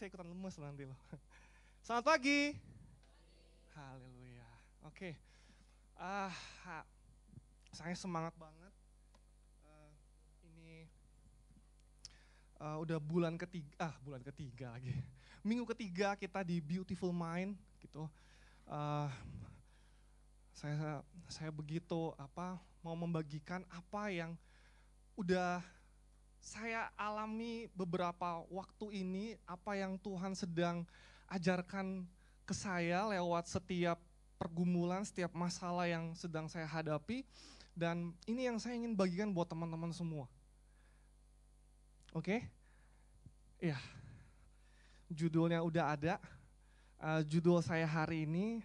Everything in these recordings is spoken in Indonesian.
saya ikutan lemes nanti loh. Selamat pagi. Haleluya. Oke. Ah, saya semangat banget. Uh, ini uh, udah bulan ketiga, ah bulan ketiga lagi. Minggu ketiga kita di Beautiful Mind gitu. Uh, saya saya begitu apa mau membagikan apa yang udah saya alami beberapa waktu ini apa yang Tuhan sedang ajarkan ke saya lewat setiap pergumulan, setiap masalah yang sedang saya hadapi dan ini yang saya ingin bagikan buat teman-teman semua. Oke? Okay? Ya. Judulnya udah ada. Uh, judul saya hari ini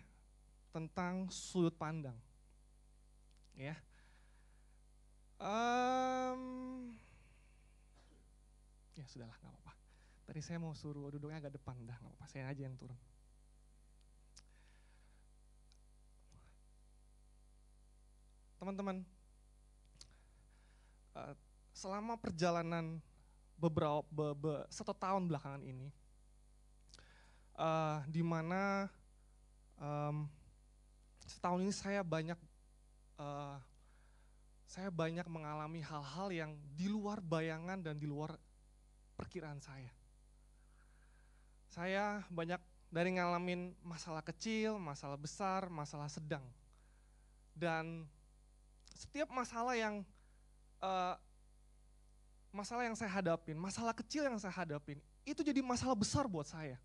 tentang sudut pandang. Ya. Um, ya sudahlah nggak apa-apa. Tadi saya mau suruh duduknya agak depan, dah nggak apa-apa. Saya aja yang turun. Teman-teman, uh, selama perjalanan beberapa be, be, satu tahun belakangan ini, uh, di mana um, setahun ini saya banyak uh, saya banyak mengalami hal-hal yang di luar bayangan dan di luar perkiraan saya. Saya banyak dari ngalamin masalah kecil, masalah besar, masalah sedang. Dan setiap masalah yang uh, masalah yang saya hadapin, masalah kecil yang saya hadapin, itu jadi masalah besar buat saya.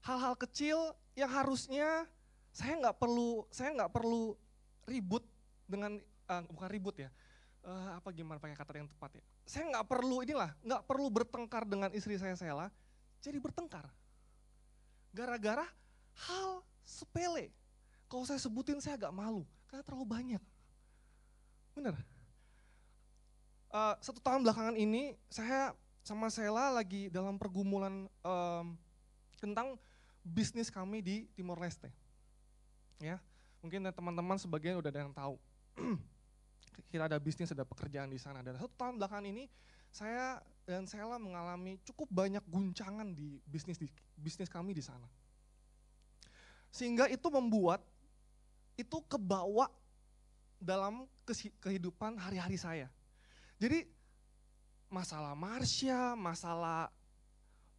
Hal-hal kecil yang harusnya saya nggak perlu saya nggak perlu ribut dengan uh, bukan ribut ya, uh, apa gimana pakai kata yang tepat ya. Saya nggak perlu inilah, nggak perlu bertengkar dengan istri saya Sela, jadi bertengkar. Gara-gara hal sepele. Kalau saya sebutin saya agak malu, karena terlalu banyak. Bener. Uh, satu tahun belakangan ini saya sama Sela lagi dalam pergumulan um, tentang bisnis kami di Timor Leste. Ya, mungkin teman-teman sebagian udah ada yang tahu. kita ada bisnis, ada pekerjaan di sana. Dan satu tahun belakangan ini saya dan Sela mengalami cukup banyak guncangan di bisnis di bisnis kami di sana. Sehingga itu membuat itu kebawa dalam kehidupan hari-hari saya. Jadi masalah Marsha, masalah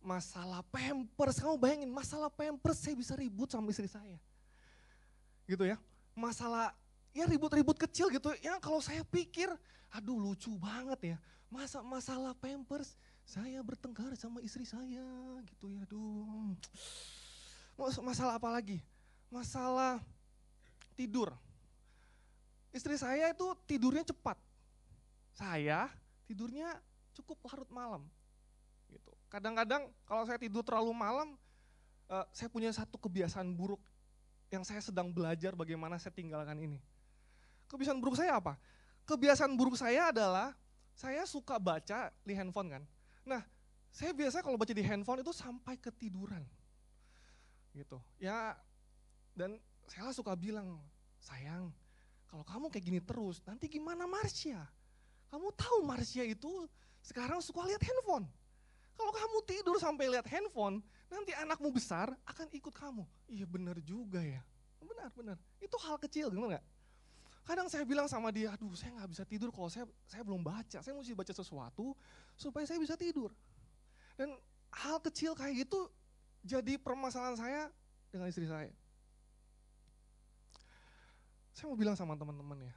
masalah pampers, kamu bayangin masalah pampers saya bisa ribut sama istri saya. Gitu ya. Masalah ya ribut-ribut kecil gitu. Ya kalau saya pikir, aduh lucu banget ya. Masa masalah pampers, saya bertengkar sama istri saya gitu ya. Aduh. Masalah apa lagi? Masalah tidur. Istri saya itu tidurnya cepat. Saya tidurnya cukup larut malam. Gitu. Kadang-kadang kalau saya tidur terlalu malam, uh, saya punya satu kebiasaan buruk yang saya sedang belajar bagaimana saya tinggalkan ini. Kebiasaan buruk saya apa? Kebiasaan buruk saya adalah saya suka baca di handphone kan. Nah, saya biasa kalau baca di handphone itu sampai ketiduran. Gitu. Ya dan saya suka bilang, "Sayang, kalau kamu kayak gini terus, nanti gimana Marsha? Kamu tahu Marsha itu sekarang suka lihat handphone. Kalau kamu tidur sampai lihat handphone, nanti anakmu besar akan ikut kamu. Iya benar juga ya. Benar, benar. Itu hal kecil, gimana gak? Kadang saya bilang sama dia, aduh saya nggak bisa tidur kalau saya saya belum baca. Saya mesti baca sesuatu supaya saya bisa tidur. Dan hal kecil kayak gitu jadi permasalahan saya dengan istri saya. Saya mau bilang sama teman-teman ya,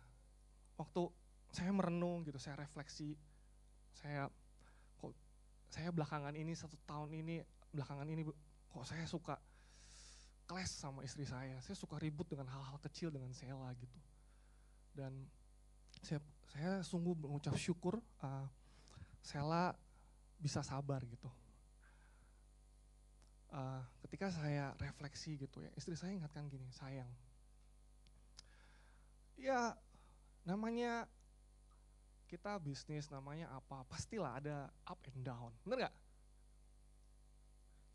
waktu saya merenung gitu, saya refleksi, saya kok saya belakangan ini satu tahun ini belakangan ini kok saya suka clash sama istri saya, saya suka ribut dengan hal-hal kecil dengan Sela gitu dan saya, saya sungguh mengucap syukur uh, Sela bisa sabar gitu. Uh, ketika saya refleksi gitu ya, istri saya ingatkan gini, sayang, ya namanya kita bisnis namanya apa, pastilah ada up and down, bener gak?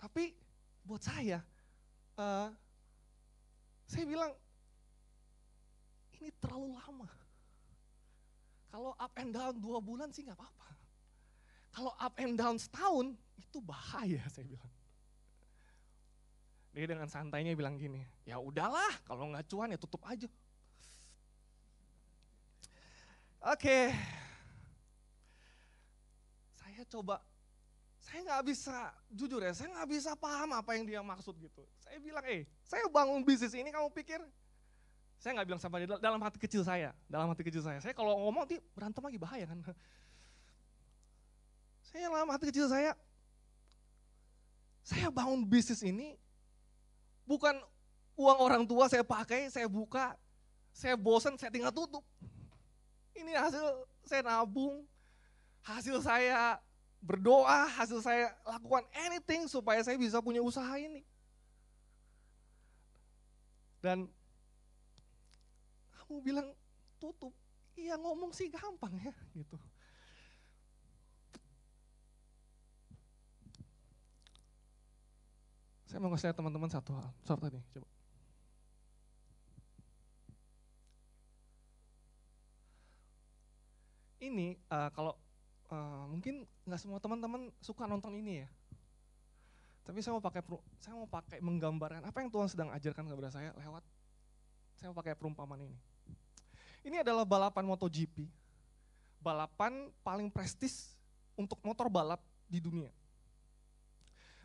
Tapi buat saya, uh, saya bilang ini terlalu lama. Kalau up and down dua bulan sih nggak apa-apa. Kalau up and down setahun, itu bahaya saya bilang. Dia dengan santainya bilang gini, ya udahlah kalau nggak cuan ya tutup aja. Oke, saya coba, saya nggak bisa, jujur ya, saya nggak bisa paham apa yang dia maksud gitu. Saya bilang, eh, saya bangun bisnis ini kamu pikir, saya nggak bilang sama dia, dalam hati kecil saya, dalam hati kecil saya, saya kalau ngomong nanti berantem lagi bahaya kan. Saya dalam hati kecil saya, saya bangun bisnis ini bukan uang orang tua saya pakai, saya buka, saya bosan, saya tinggal tutup. Ini hasil saya nabung, hasil saya berdoa, hasil saya lakukan anything supaya saya bisa punya usaha ini. Dan kamu bilang tutup, iya ngomong sih gampang ya gitu. Saya mau ngasih teman-teman satu hal, satu tadi, coba. Ini uh, kalau uh, mungkin nggak semua teman-teman suka nonton ini ya. Tapi saya mau pakai saya mau pakai menggambarkan apa yang Tuhan sedang ajarkan kepada saya lewat saya mau pakai perumpamaan ini. Ini adalah balapan MotoGP. Balapan paling prestis untuk motor balap di dunia.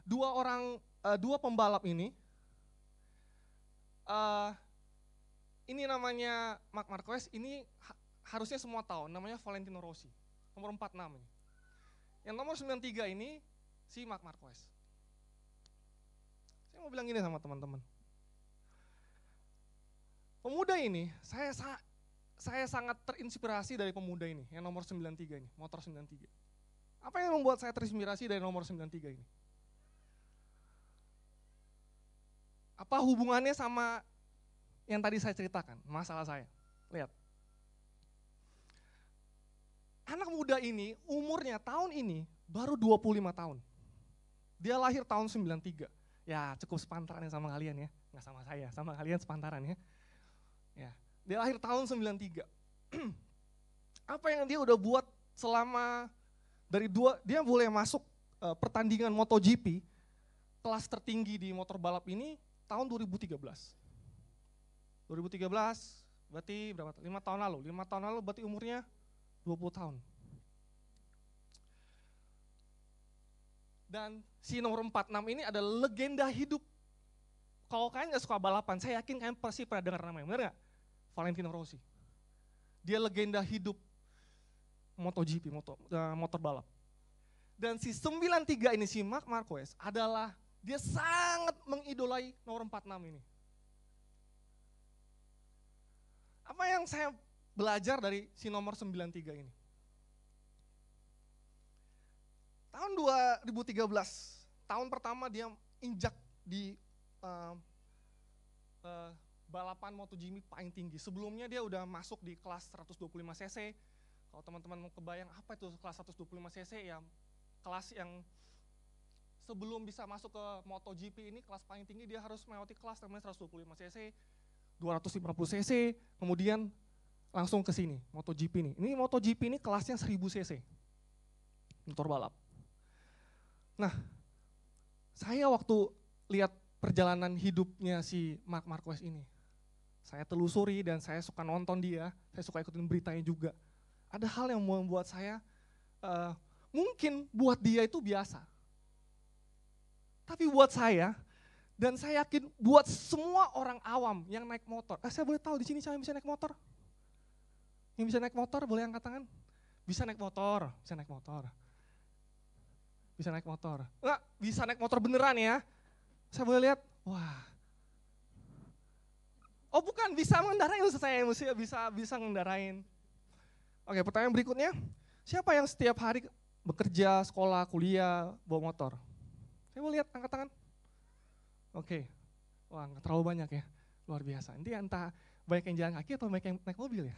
Dua orang, uh, dua pembalap ini, uh, ini namanya Mark Marquez, ini harusnya semua tahu, namanya Valentino Rossi, nomor 46 ini. Yang nomor 93 ini si Mark Marquez. Saya mau bilang gini sama teman-teman. Pemuda ini, saya saya sangat terinspirasi dari pemuda ini, yang nomor 93 ini, motor 93. Apa yang membuat saya terinspirasi dari nomor 93 ini? Apa hubungannya sama yang tadi saya ceritakan, masalah saya? Lihat anak muda ini umurnya tahun ini baru 25 tahun. Dia lahir tahun 93. Ya cukup sepantaran ya sama kalian ya. Nggak sama saya, sama kalian sepantaran ya. Ya, dia lahir tahun 93. Apa yang dia udah buat selama dari dua, dia boleh masuk uh, pertandingan MotoGP, kelas tertinggi di motor balap ini tahun 2013. 2013 berarti berapa? 5 tahun lalu. 5 tahun lalu berarti umurnya 20 tahun. Dan si nomor 46 ini adalah legenda hidup. Kalau kalian gak suka balapan, saya yakin kalian pasti pernah dengar namanya, benar gak? Valentino Rossi. Dia legenda hidup MotoGP, motor, uh, motor balap. Dan si 93 ini, si Mark Marquez adalah, dia sangat mengidolai nomor 46 ini. Apa yang saya belajar dari si nomor 93 ini. Tahun 2013, tahun pertama dia injak di uh, uh, balapan MotoGP paling tinggi. Sebelumnya dia udah masuk di kelas 125 cc. Kalau teman-teman mau kebayang apa itu kelas 125 cc ya kelas yang sebelum bisa masuk ke MotoGP ini kelas paling tinggi dia harus melewati kelas namanya 125 cc, 250 cc, kemudian langsung ke sini, MotoGP ini. Ini MotoGP ini kelasnya 1000 cc, motor balap. Nah, saya waktu lihat perjalanan hidupnya si Mark Marquez ini, saya telusuri dan saya suka nonton dia, saya suka ikutin beritanya juga. Ada hal yang membuat saya, uh, mungkin buat dia itu biasa. Tapi buat saya, dan saya yakin buat semua orang awam yang naik motor, eh, saya boleh tahu di sini siapa bisa naik motor? Yang bisa naik motor boleh angkat tangan? Bisa naik motor, bisa naik motor. Bisa naik motor. Enggak, bisa naik motor beneran ya. Saya boleh lihat, wah. Oh bukan, bisa mengendarai maksud saya, bisa bisa mengendarain. Oke, pertanyaan berikutnya. Siapa yang setiap hari bekerja, sekolah, kuliah, bawa motor? Saya mau lihat angkat tangan. Oke, wah nggak terlalu banyak ya, luar biasa. Nanti entah banyak yang jalan kaki atau banyak yang naik mobil ya.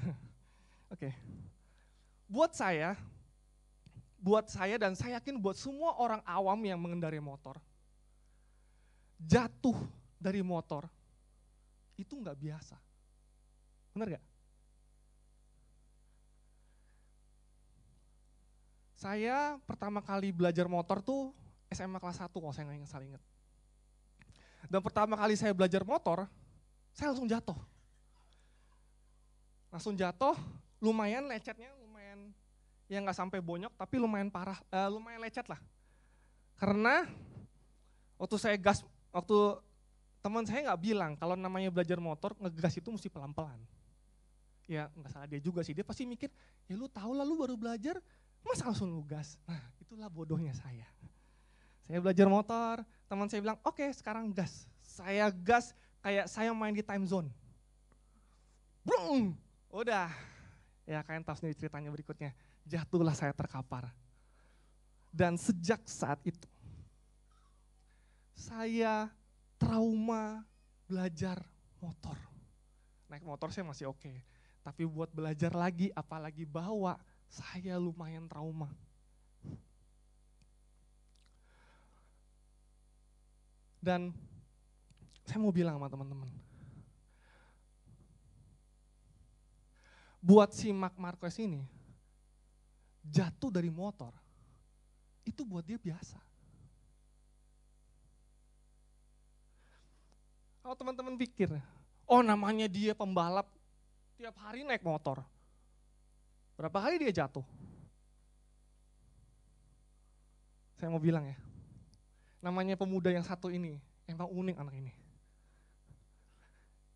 Oke. Buat saya, buat saya dan saya yakin buat semua orang awam yang mengendarai motor, jatuh dari motor itu nggak biasa. Benar gak? Saya pertama kali belajar motor tuh SMA kelas 1 kalau saya nggak salah ingat. Dan pertama kali saya belajar motor, saya langsung jatuh. Langsung jatuh, lumayan lecetnya, lumayan ya nggak sampai bonyok, tapi lumayan parah, uh, lumayan lecet lah. Karena waktu saya gas, waktu teman saya nggak bilang kalau namanya belajar motor ngegas itu mesti pelan-pelan. Ya nggak salah dia juga sih, dia pasti mikir, ya lu tahu lah lu baru belajar, masa langsung lu gas. Nah itulah bodohnya saya. Saya belajar motor, teman saya bilang, oke okay, sekarang gas. Saya gas kayak saya main di time zone. Brung, udah. Ya kalian tahu sendiri ceritanya berikutnya. Jatuhlah saya terkapar. Dan sejak saat itu, saya trauma belajar motor. Naik motor saya masih oke, okay. tapi buat belajar lagi, apalagi bawa, saya lumayan trauma. Dan saya mau bilang sama teman-teman, buat si Mark Marquez ini, jatuh dari motor, itu buat dia biasa. Kalau teman-teman pikir, oh namanya dia pembalap, tiap hari naik motor. Berapa kali dia jatuh? Saya mau bilang ya, namanya pemuda yang satu ini, emang unik anak ini.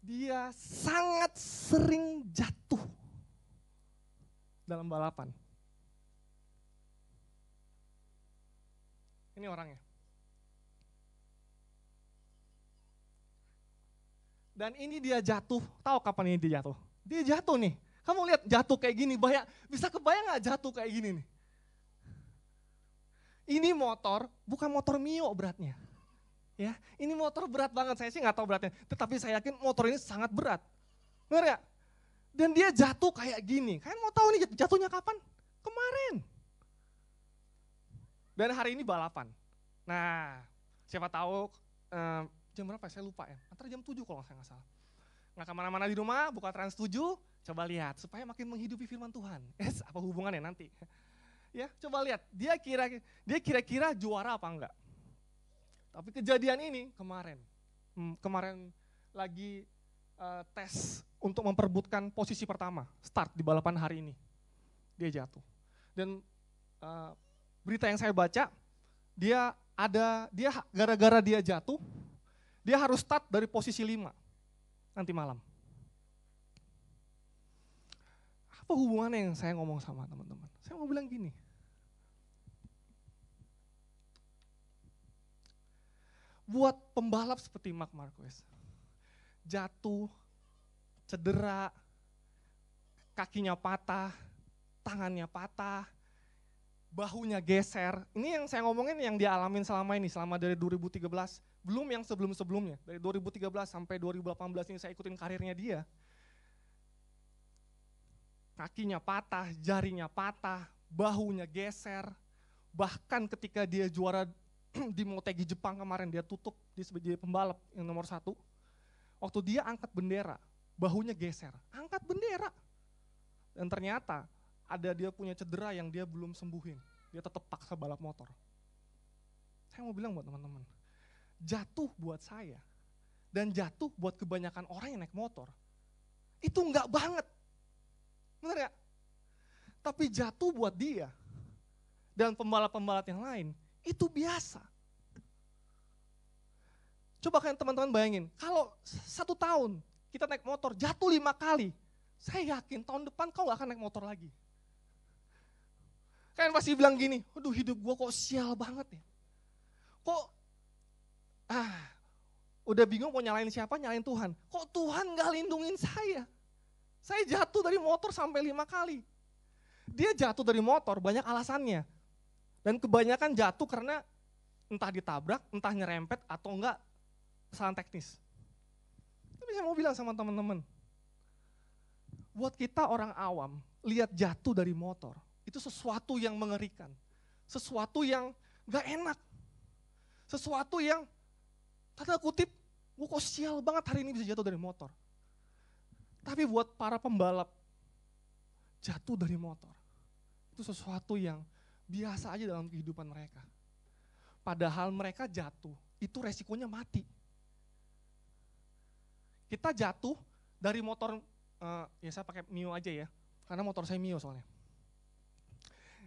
Dia sangat sering jatuh dalam balapan. Ini orangnya. Dan ini dia jatuh, tahu kapan ini dia jatuh? Dia jatuh nih. Kamu lihat jatuh kayak gini, bahaya. Bisa kebayang nggak jatuh kayak gini nih? Ini motor, bukan motor Mio beratnya. Ya, ini motor berat banget. Saya sih nggak tahu beratnya, tetapi saya yakin motor ini sangat berat. Benar ya? Dan dia jatuh kayak gini. Kalian mau tahu nih jatuhnya kapan? Kemarin. Dan hari ini balapan. Nah, siapa tahu eh, jam berapa saya lupa ya, antara jam 7 kalau saya nggak salah. Nggak ke mana-mana di rumah, buka trans 7, coba lihat supaya makin menghidupi firman Tuhan. Yes, apa hubungannya nanti? Ya, coba lihat, dia kira dia kira-kira juara apa enggak. Tapi kejadian ini kemarin, hmm, kemarin lagi uh, tes untuk memperbutkan posisi pertama, start di balapan hari ini. Dia jatuh. Dan uh, berita yang saya baca, dia ada dia gara-gara dia jatuh, dia harus start dari posisi 5 nanti malam. Apa hubungannya yang saya ngomong sama teman-teman? Saya mau bilang gini. Buat pembalap seperti Mark Marquez, jatuh, cedera, kakinya patah, tangannya patah, bahunya geser. Ini yang saya ngomongin yang dia alamin selama ini, selama dari 2013. Belum yang sebelum-sebelumnya, dari 2013 sampai 2018 ini saya ikutin karirnya dia. Kakinya patah, jarinya patah, bahunya geser. Bahkan ketika dia juara di Motegi Jepang kemarin, dia tutup di sebagai pembalap yang nomor satu. Waktu dia angkat bendera, bahunya geser. Angkat bendera. Dan ternyata ada dia punya cedera yang dia belum sembuhin. Dia tetap paksa balap motor. Saya mau bilang buat teman-teman, jatuh buat saya dan jatuh buat kebanyakan orang yang naik motor, itu enggak banget. Bener ya? Tapi jatuh buat dia dan pembalap-pembalap yang lain, itu biasa. Coba kalian teman-teman bayangin, kalau satu tahun kita naik motor jatuh lima kali, saya yakin tahun depan kau gak akan naik motor lagi. Kan pasti bilang gini, aduh hidup gue kok sial banget ya. Kok, ah, udah bingung mau nyalain siapa, nyalain Tuhan. Kok Tuhan gak lindungin saya? Saya jatuh dari motor sampai lima kali. Dia jatuh dari motor, banyak alasannya. Dan kebanyakan jatuh karena entah ditabrak, entah nyerempet, atau enggak kesalahan teknis. Tapi saya mau bilang sama teman-teman, buat kita orang awam, lihat jatuh dari motor, itu sesuatu yang mengerikan. Sesuatu yang gak enak. Sesuatu yang, tanda kutip, gue kok sial banget hari ini bisa jatuh dari motor. Tapi buat para pembalap, jatuh dari motor, itu sesuatu yang biasa aja dalam kehidupan mereka. Padahal mereka jatuh, itu resikonya mati. Kita jatuh dari motor, uh, ya saya pakai Mio aja ya, karena motor saya Mio soalnya.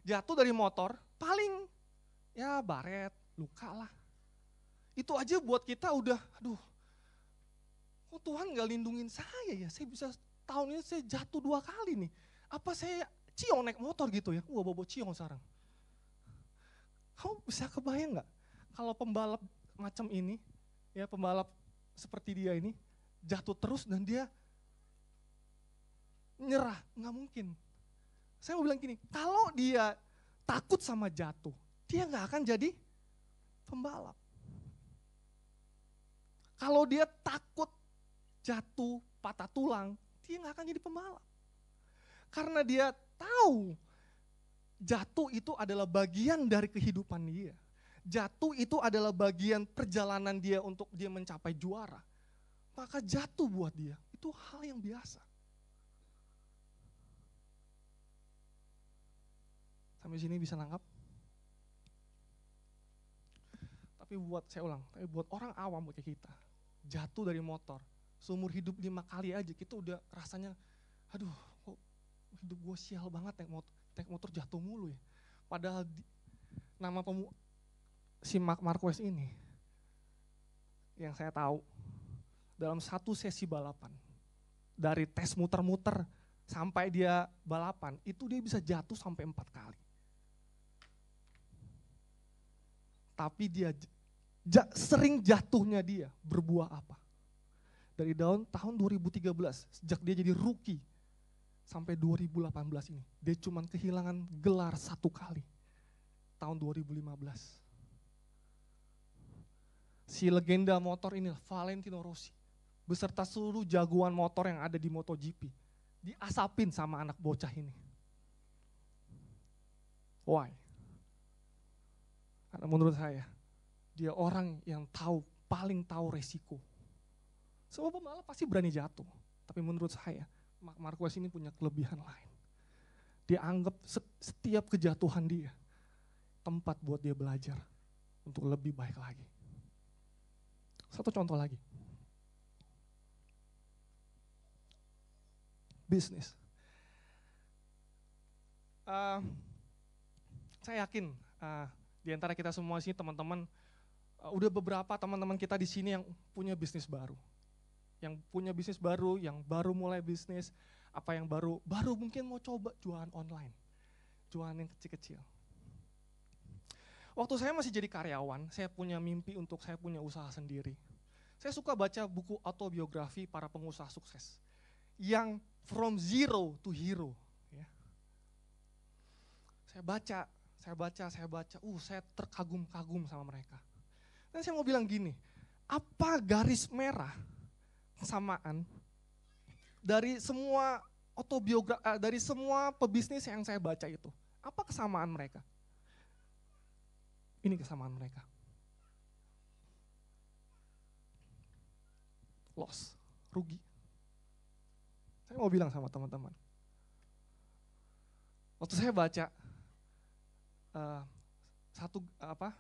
Jatuh dari motor, paling ya baret, luka lah. Itu aja buat kita udah, aduh, kok Tuhan gak lindungin saya ya, saya bisa tahun ini saya jatuh dua kali nih. Apa saya ciong naik motor gitu ya, wah bobo ciong sekarang. Kamu bisa kebayang nggak kalau pembalap macam ini, ya pembalap seperti dia ini, jatuh terus dan dia nyerah, nggak mungkin. Saya mau bilang gini, kalau dia takut sama jatuh, dia nggak akan jadi pembalap. Kalau dia takut jatuh, patah tulang, dia nggak akan jadi pembalap. Karena dia tahu jatuh itu adalah bagian dari kehidupan dia. Jatuh itu adalah bagian perjalanan dia untuk dia mencapai juara maka jatuh buat dia. Itu hal yang biasa. Sampai sini bisa nangkap? Tapi buat, saya ulang, tapi buat orang awam kayak kita, jatuh dari motor, seumur hidup lima kali aja, kita udah rasanya, aduh kok hidup gue sial banget naik motor, naik motor jatuh mulu ya. Padahal nama pemu, si Mark Marquez ini, yang saya tahu, dalam satu sesi balapan. Dari tes muter-muter sampai dia balapan, itu dia bisa jatuh sampai empat kali. Tapi dia sering jatuhnya dia berbuah apa? Dari tahun tahun 2013 sejak dia jadi rookie sampai 2018 ini, dia cuma kehilangan gelar satu kali tahun 2015 si legenda motor ini Valentino Rossi beserta seluruh jagoan motor yang ada di MotoGP diasapin sama anak bocah ini. Why? Karena menurut saya dia orang yang tahu paling tahu resiko. Semua pembalap pasti berani jatuh, tapi menurut saya Mark Marquez ini punya kelebihan lain. Dia anggap setiap kejatuhan dia tempat buat dia belajar untuk lebih baik lagi. Satu contoh lagi. bisnis. Uh, saya yakin uh, di antara kita semua sih teman-teman, udah beberapa teman-teman kita di sini yang punya bisnis baru. Yang punya bisnis baru, yang baru mulai bisnis, apa yang baru, baru mungkin mau coba jualan online. Jualan yang kecil-kecil. Waktu saya masih jadi karyawan, saya punya mimpi untuk saya punya usaha sendiri. Saya suka baca buku autobiografi para pengusaha sukses. Yang from zero to hero. Ya. Saya baca, saya baca, saya baca, uh saya terkagum-kagum sama mereka. Dan saya mau bilang gini, apa garis merah kesamaan dari semua autobiografi, uh, dari semua pebisnis yang saya baca itu? Apa kesamaan mereka? Ini kesamaan mereka. Loss, rugi. Saya mau bilang sama teman-teman. Waktu saya baca uh, satu apa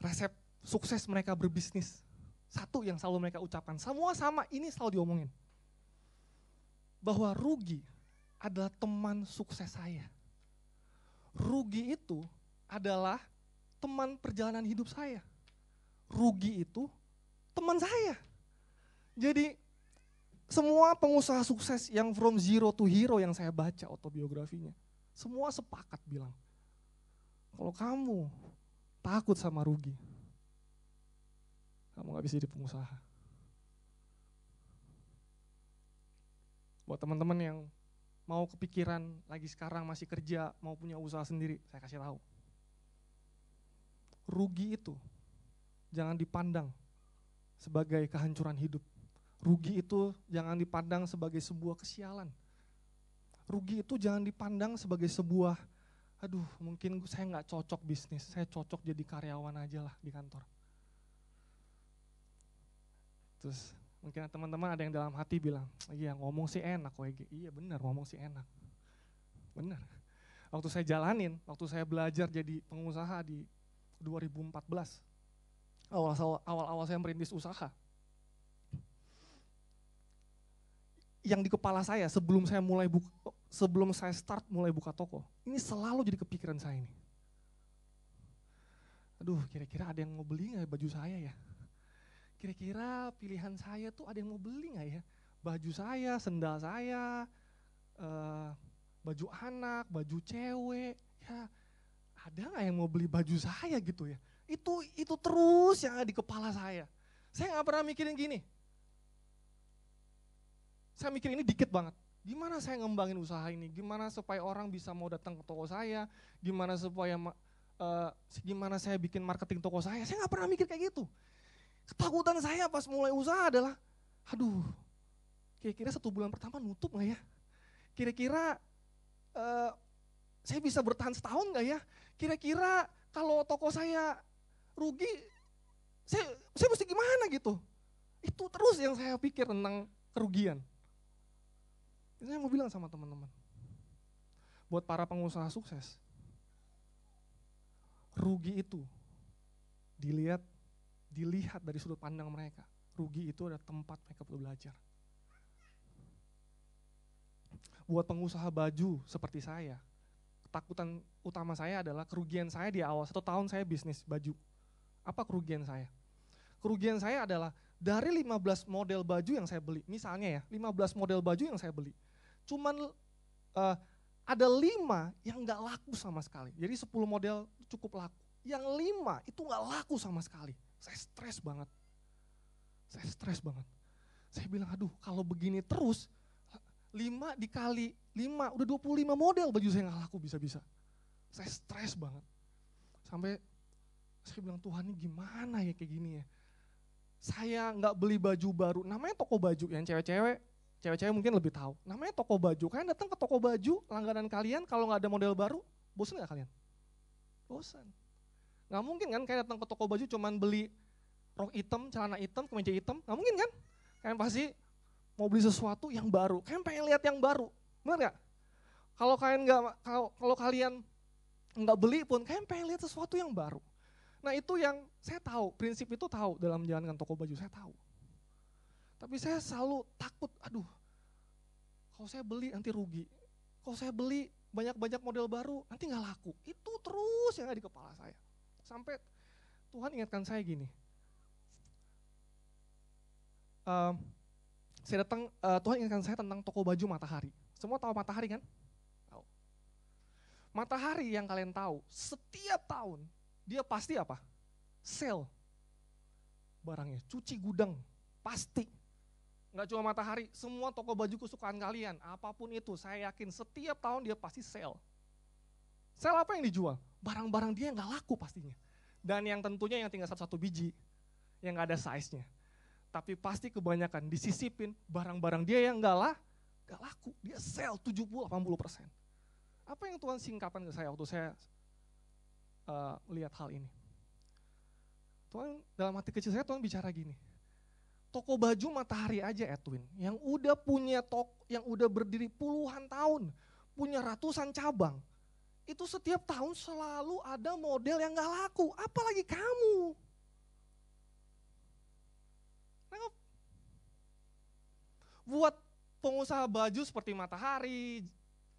resep sukses mereka berbisnis, satu yang selalu mereka ucapkan, semua sama ini selalu diomongin. Bahwa rugi adalah teman sukses saya. Rugi itu adalah teman perjalanan hidup saya. Rugi itu teman saya. Jadi semua pengusaha sukses yang from zero to hero yang saya baca autobiografinya, semua sepakat bilang, kalau kamu takut sama rugi, kamu gak bisa jadi pengusaha. Buat teman-teman yang mau kepikiran lagi sekarang masih kerja, mau punya usaha sendiri, saya kasih tahu. Rugi itu jangan dipandang sebagai kehancuran hidup Rugi itu jangan dipandang sebagai sebuah kesialan. Rugi itu jangan dipandang sebagai sebuah, aduh mungkin saya nggak cocok bisnis, saya cocok jadi karyawan aja lah di kantor. Terus mungkin teman-teman ada yang dalam hati bilang, iya ngomong sih enak kok Iya benar ngomong sih enak. Benar. waktu saya jalanin, waktu saya belajar jadi pengusaha di 2014. Awal-awal saya merintis usaha. Yang di kepala saya sebelum saya mulai buka, sebelum saya start mulai buka toko, ini selalu jadi kepikiran saya ini. Aduh, kira-kira ada yang mau beli nggak baju saya ya? Kira-kira pilihan saya tuh ada yang mau beli nggak ya? Baju saya, sendal saya, uh, baju anak, baju cewek, ya ada nggak yang mau beli baju saya gitu ya? Itu itu terus yang ada di kepala saya. Saya nggak pernah mikirin gini. Saya mikir ini dikit banget. Gimana saya ngembangin usaha ini? Gimana supaya orang bisa mau datang ke toko saya? Gimana supaya uh, gimana saya bikin marketing toko saya? Saya nggak pernah mikir kayak gitu. Ketakutan saya pas mulai usaha adalah, aduh, kira-kira satu bulan pertama nutup nggak ya? Kira-kira uh, saya bisa bertahan setahun nggak ya? Kira-kira kalau toko saya rugi, saya, saya mesti gimana gitu? Itu terus yang saya pikir tentang kerugian. Ini saya mau bilang sama teman-teman. Buat para pengusaha sukses, rugi itu dilihat dilihat dari sudut pandang mereka. Rugi itu ada tempat mereka perlu belajar. Buat pengusaha baju seperti saya, ketakutan utama saya adalah kerugian saya di awal satu tahun saya bisnis baju. Apa kerugian saya? Kerugian saya adalah dari 15 model baju yang saya beli, misalnya ya, 15 model baju yang saya beli, cuman uh, ada lima yang nggak laku sama sekali. Jadi 10 model cukup laku. Yang lima itu nggak laku sama sekali. Saya stres banget. Saya stres banget. Saya bilang, aduh kalau begini terus, 5 dikali 5, udah 25 model baju saya nggak laku bisa-bisa. Saya stres banget. Sampai saya bilang, Tuhan ini gimana ya kayak gini ya. Saya nggak beli baju baru, namanya toko baju yang cewek-cewek, cewek-cewek mungkin lebih tahu. Namanya toko baju, kalian datang ke toko baju, langganan kalian kalau nggak ada model baru, bosan nggak kalian? Bosan. Nggak mungkin kan kalian datang ke toko baju cuman beli rok hitam, celana hitam, kemeja hitam, nggak mungkin kan? Kalian pasti mau beli sesuatu yang baru, kalian pengen lihat yang baru, benar nggak? Kalau kalian nggak, kalau, kalau kalian nggak beli pun, kalian pengen lihat sesuatu yang baru. Nah itu yang saya tahu, prinsip itu tahu dalam menjalankan toko baju, saya tahu. Tapi saya selalu takut, aduh, kalau saya beli nanti rugi. Kalau saya beli banyak-banyak model baru, nanti nggak laku. Itu terus yang ada di kepala saya. Sampai Tuhan ingatkan saya gini, uh, saya datang, uh, Tuhan ingatkan saya tentang toko baju matahari. Semua tahu matahari kan? Tahu. Matahari yang kalian tahu, setiap tahun dia pasti apa? Sale. Barangnya, cuci gudang, pasti. Nggak cuma matahari, semua toko baju kesukaan kalian, apa pun itu, saya yakin setiap tahun dia pasti sale. Sale apa yang dijual? Barang-barang dia nggak laku pastinya. Dan yang tentunya yang tinggal satu-satu biji, yang nggak ada size-nya tapi pasti kebanyakan disisipin barang-barang dia yang enggak lah, enggak laku. Dia sell 70-80 persen. Apa yang Tuhan singkapkan ke saya waktu saya uh, lihat hal ini? Tuhan dalam hati kecil saya Tuhan bicara gini, toko baju matahari aja Edwin, yang udah punya toko, yang udah berdiri puluhan tahun, punya ratusan cabang, itu setiap tahun selalu ada model yang gak laku, apalagi kamu. buat pengusaha baju seperti Matahari,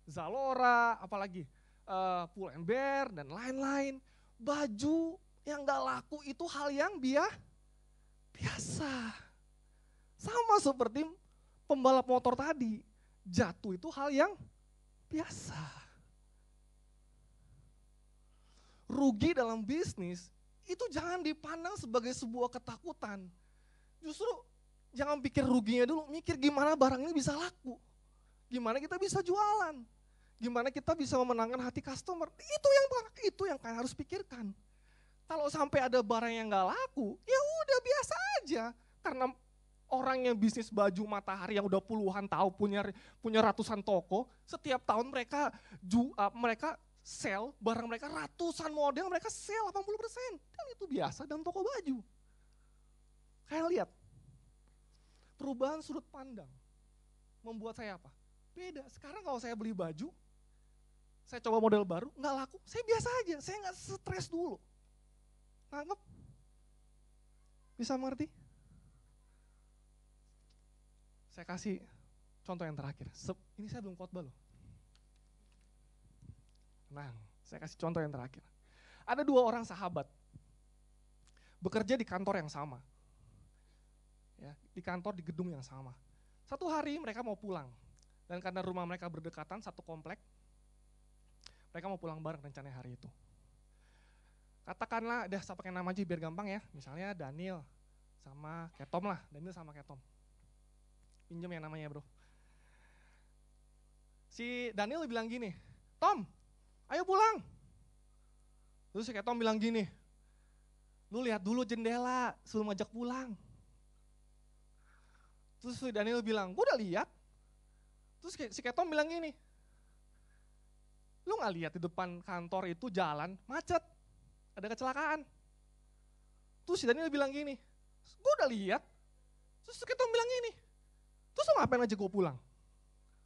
Zalora, apalagi uh, Pull and Bear dan lain-lain, baju yang gak laku itu hal yang biasa. Sama seperti pembalap motor tadi, jatuh itu hal yang biasa. Rugi dalam bisnis itu jangan dipandang sebagai sebuah ketakutan. Justru jangan pikir ruginya dulu, mikir gimana barang ini bisa laku. Gimana kita bisa jualan. Gimana kita bisa memenangkan hati customer. Itu yang itu yang kalian harus pikirkan. Kalau sampai ada barang yang nggak laku, ya udah biasa aja. Karena orang yang bisnis baju matahari yang udah puluhan tahun punya punya ratusan toko, setiap tahun mereka ju, uh, mereka sell barang mereka ratusan model mereka sell 80%. Dan itu biasa dalam toko baju. Kalian lihat, perubahan sudut pandang membuat saya apa? Beda. Sekarang kalau saya beli baju, saya coba model baru, nggak laku, saya biasa aja, saya nggak stres dulu. Nangkep? Bisa mengerti? Saya kasih contoh yang terakhir. Ini saya belum khotbah loh. Nah, saya kasih contoh yang terakhir. Ada dua orang sahabat bekerja di kantor yang sama. Ya, di kantor di gedung yang sama. Satu hari mereka mau pulang. Dan karena rumah mereka berdekatan satu komplek, mereka mau pulang bareng rencananya hari itu. Katakanlah, dah saya pakai nama aja biar gampang ya. Misalnya Daniel sama Ketom lah, Daniel sama Ketom. Pinjam ya namanya bro. Si Daniel bilang gini, Tom, ayo pulang. Terus si Ketom bilang gini, lu lihat dulu jendela sebelum ajak pulang. Terus si Daniel bilang, gue udah lihat. Terus si Ketom bilang gini, lu gak lihat di depan kantor itu jalan macet, ada kecelakaan. Terus si Daniel bilang gini, gue udah lihat. Terus si Ketom bilang gini, terus lu ngapain aja gue pulang?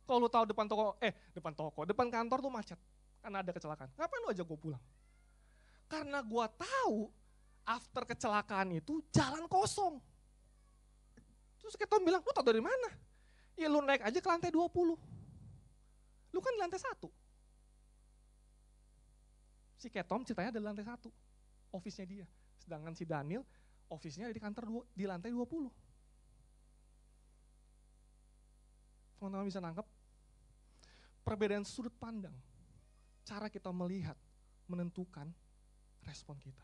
Kalau lu tahu depan toko, eh depan toko, depan kantor tuh macet, karena ada kecelakaan. Ngapain lu aja gue pulang? Karena gue tahu after kecelakaan itu jalan kosong. Terus Ketom bilang, lu tau dari mana? Ya lu naik aja ke lantai 20. Lu kan di lantai satu. Si Ketom ceritanya ada di lantai satu, office-nya dia. Sedangkan si Daniel, office-nya ada di kantor dua, di lantai 20. Teman-teman bisa nangkep? Perbedaan sudut pandang, cara kita melihat, menentukan respon kita.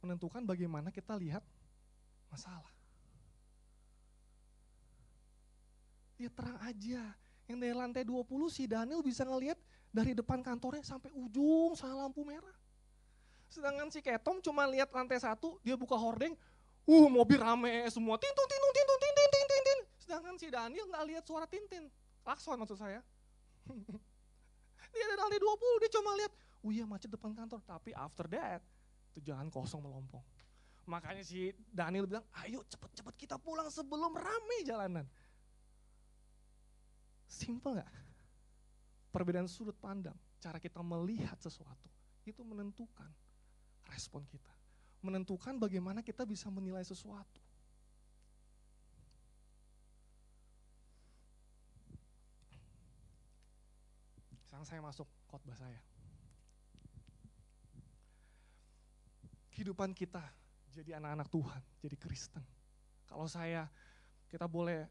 Menentukan bagaimana kita lihat masalah. Ya terang aja. Yang dari lantai 20 si Daniel bisa ngelihat dari depan kantornya sampai ujung sana lampu merah. Sedangkan si Ketom cuma lihat lantai satu, dia buka hordeng, uh mobil rame semua, tintung tintung tintung tinting. Sedangkan si Daniel nggak lihat suara tintin, klakson maksud saya. dia dari lantai 20, dia cuma lihat, oh iya macet depan kantor. Tapi after that, itu jalan kosong melompong. Makanya si Daniel bilang, ayo cepet-cepet kita pulang sebelum rame jalanan. Simple gak? Perbedaan sudut pandang, cara kita melihat sesuatu, itu menentukan respon kita. Menentukan bagaimana kita bisa menilai sesuatu. Sekarang saya masuk khotbah saya. Kehidupan kita jadi anak-anak Tuhan, jadi Kristen. Kalau saya, kita boleh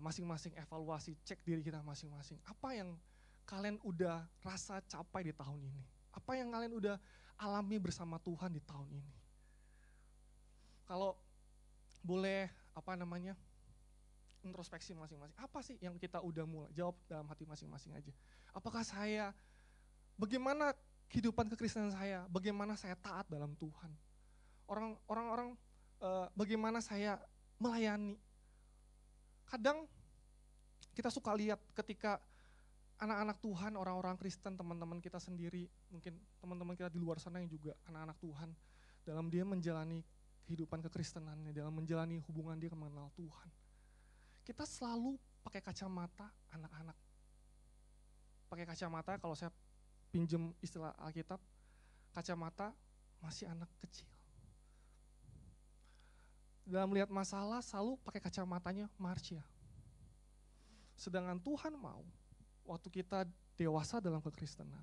masing-masing evaluasi, cek diri kita masing-masing. Apa yang kalian udah rasa capai di tahun ini? Apa yang kalian udah alami bersama Tuhan di tahun ini? Kalau boleh apa namanya introspeksi masing-masing. Apa sih yang kita udah mulai? Jawab dalam hati masing-masing aja. Apakah saya, bagaimana kehidupan kekristenan saya? Bagaimana saya taat dalam Tuhan? Orang-orang, uh, bagaimana saya melayani? Kadang kita suka lihat ketika anak-anak Tuhan, orang-orang Kristen, teman-teman kita sendiri, mungkin teman-teman kita di luar sana yang juga anak-anak Tuhan, dalam dia menjalani kehidupan kekristenannya, dalam menjalani hubungan dia mengenal Tuhan. Kita selalu pakai kacamata anak-anak. Pakai kacamata, kalau saya pinjem istilah Alkitab, kacamata masih anak kecil. Dalam melihat masalah selalu pakai kacamatanya Marcia. Sedangkan Tuhan mau waktu kita dewasa dalam kekristenan,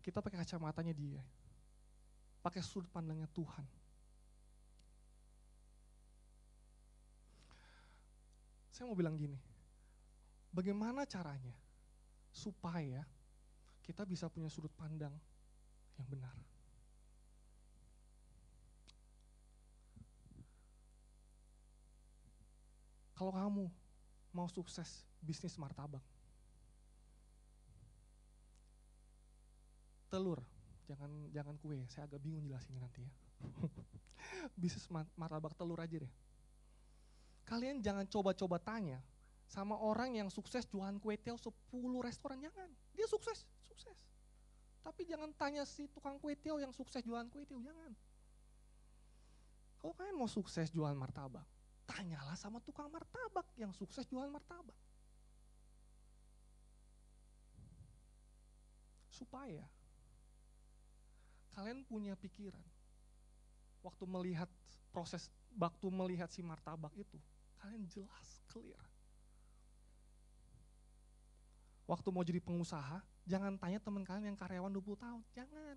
kita pakai kacamatanya dia. Pakai sudut pandangnya Tuhan. Saya mau bilang gini, bagaimana caranya supaya kita bisa punya sudut pandang yang benar? Kalau kamu mau sukses bisnis martabak, telur, jangan jangan kue, saya agak bingung jelasinnya nanti ya. bisnis martabak telur aja deh. Kalian jangan coba-coba tanya sama orang yang sukses jualan kue tiaw 10 restoran, jangan. Dia sukses, sukses. Tapi jangan tanya si tukang kue tiaw yang sukses jualan kue tiaw, jangan. Kalau kalian mau sukses jualan martabak, tanyalah sama tukang martabak yang sukses jualan martabak. supaya kalian punya pikiran waktu melihat proses waktu melihat si martabak itu kalian jelas clear. Waktu mau jadi pengusaha jangan tanya teman kalian yang karyawan 20 tahun. Jangan.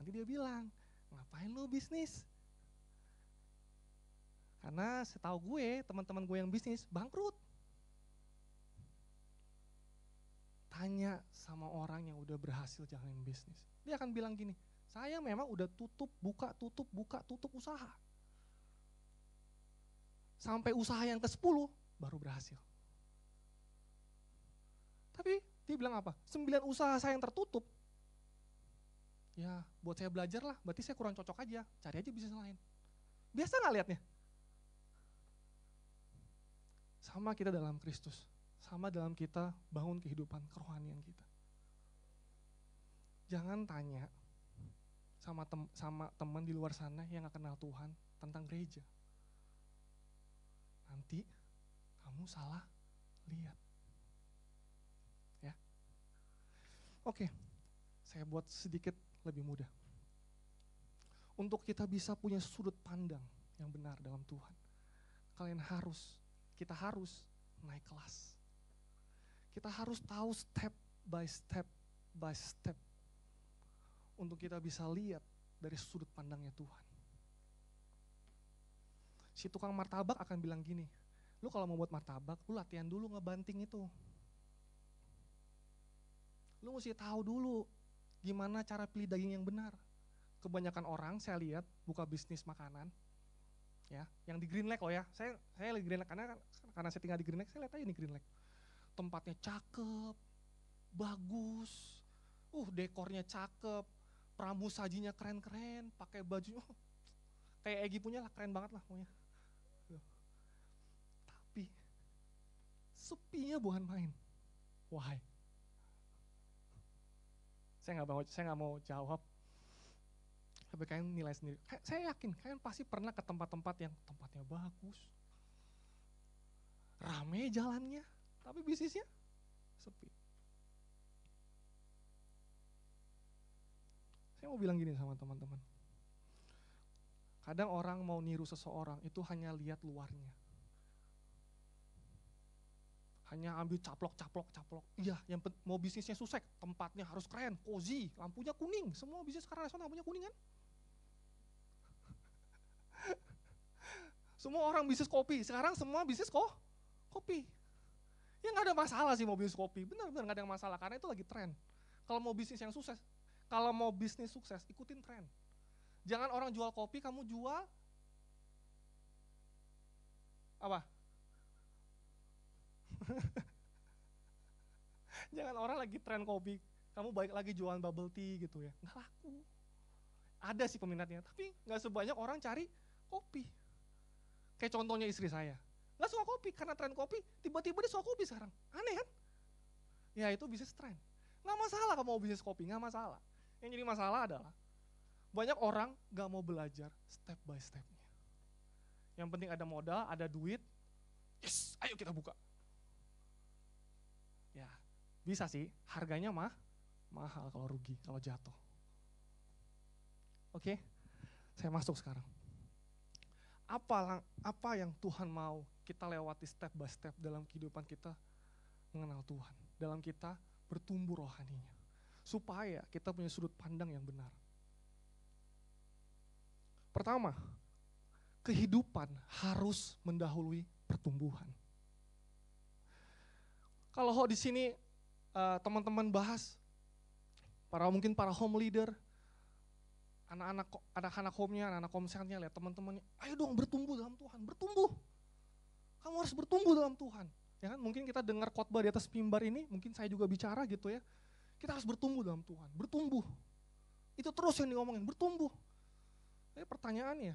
Nanti dia bilang ngapain lu bisnis? Karena setahu gue teman-teman gue yang bisnis bangkrut. Tanya sama orang yang udah berhasil jalanin bisnis. Dia akan bilang gini, saya memang udah tutup, buka, tutup, buka, tutup usaha. Sampai usaha yang ke-10 baru berhasil. Tapi dia bilang apa? Sembilan usaha saya yang tertutup. Ya buat saya belajar lah, berarti saya kurang cocok aja, cari aja bisnis lain. Biasa nggak liatnya? Sama kita dalam Kristus sama dalam kita bangun kehidupan kerohanian kita. Jangan tanya sama tem sama teman di luar sana yang gak kenal Tuhan tentang gereja. Nanti kamu salah lihat. Ya. Oke. Saya buat sedikit lebih mudah. Untuk kita bisa punya sudut pandang yang benar dalam Tuhan. Kalian harus, kita harus naik kelas kita harus tahu step by step by step untuk kita bisa lihat dari sudut pandangnya Tuhan. Si tukang martabak akan bilang gini, lu kalau mau buat martabak, lu latihan dulu ngebanting itu. Lu mesti tahu dulu gimana cara pilih daging yang benar. Kebanyakan orang saya lihat buka bisnis makanan, ya, yang di Green Lake loh ya. Saya saya lagi Green Lake karena karena saya tinggal di Green Lake, saya lihat aja nih Green Lake tempatnya cakep, bagus, uh dekornya cakep, pramusajinya keren-keren, pakai baju, oh, kayak Egi punya lah, keren banget lah pokoknya. Tapi sepinya bukan main. Why? Saya nggak mau, saya nggak mau jawab. Tapi kalian nilai sendiri. Saya yakin kalian pasti pernah ke tempat-tempat yang tempatnya bagus, rame jalannya, tapi bisnisnya sepi. Saya mau bilang gini sama teman-teman. Kadang orang mau niru seseorang itu hanya lihat luarnya. Hanya ambil caplok, caplok, caplok. Iya, yang mau bisnisnya susek, tempatnya harus keren, cozy, lampunya kuning. Semua bisnis sekarang restoran lampunya kuning kan? semua orang bisnis kopi, sekarang semua bisnis kok kopi. Ya nggak ada masalah sih mau bisnis kopi, benar-benar nggak ada masalah karena itu lagi tren. Kalau mau bisnis yang sukses, kalau mau bisnis sukses ikutin tren. Jangan orang jual kopi kamu jual apa? Jangan orang lagi tren kopi, kamu baik lagi jualan bubble tea gitu ya, nggak laku. Ada sih peminatnya, tapi nggak sebanyak orang cari kopi. Kayak contohnya istri saya, Nggak suka kopi, karena tren kopi, tiba-tiba dia suka kopi sekarang. Aneh kan? Ya itu bisnis tren. Nggak masalah kalau mau bisnis kopi, nggak masalah. Yang jadi masalah adalah, banyak orang nggak mau belajar step by stepnya. Yang penting ada modal, ada duit, yes, ayo kita buka. Bisa sih, harganya mah mahal kalau rugi, kalau jatuh. Oke, saya masuk sekarang. Apa, apa yang Tuhan mau kita lewati step by step dalam kehidupan kita mengenal Tuhan, dalam kita bertumbuh rohaninya, supaya kita punya sudut pandang yang benar. Pertama, kehidupan harus mendahului pertumbuhan. Kalau di sini uh, teman-teman bahas, para mungkin para home leader, anak-anak anak-anak home-nya, anak-anak komselnya, lihat teman-temannya, ayo dong bertumbuh dalam Tuhan, bertumbuh. Kamu harus bertumbuh dalam Tuhan. Ya kan? Mungkin kita dengar khotbah di atas mimbar ini, mungkin saya juga bicara gitu ya. Kita harus bertumbuh dalam Tuhan, bertumbuh. Itu terus yang diomongin, bertumbuh. Tapi pertanyaannya,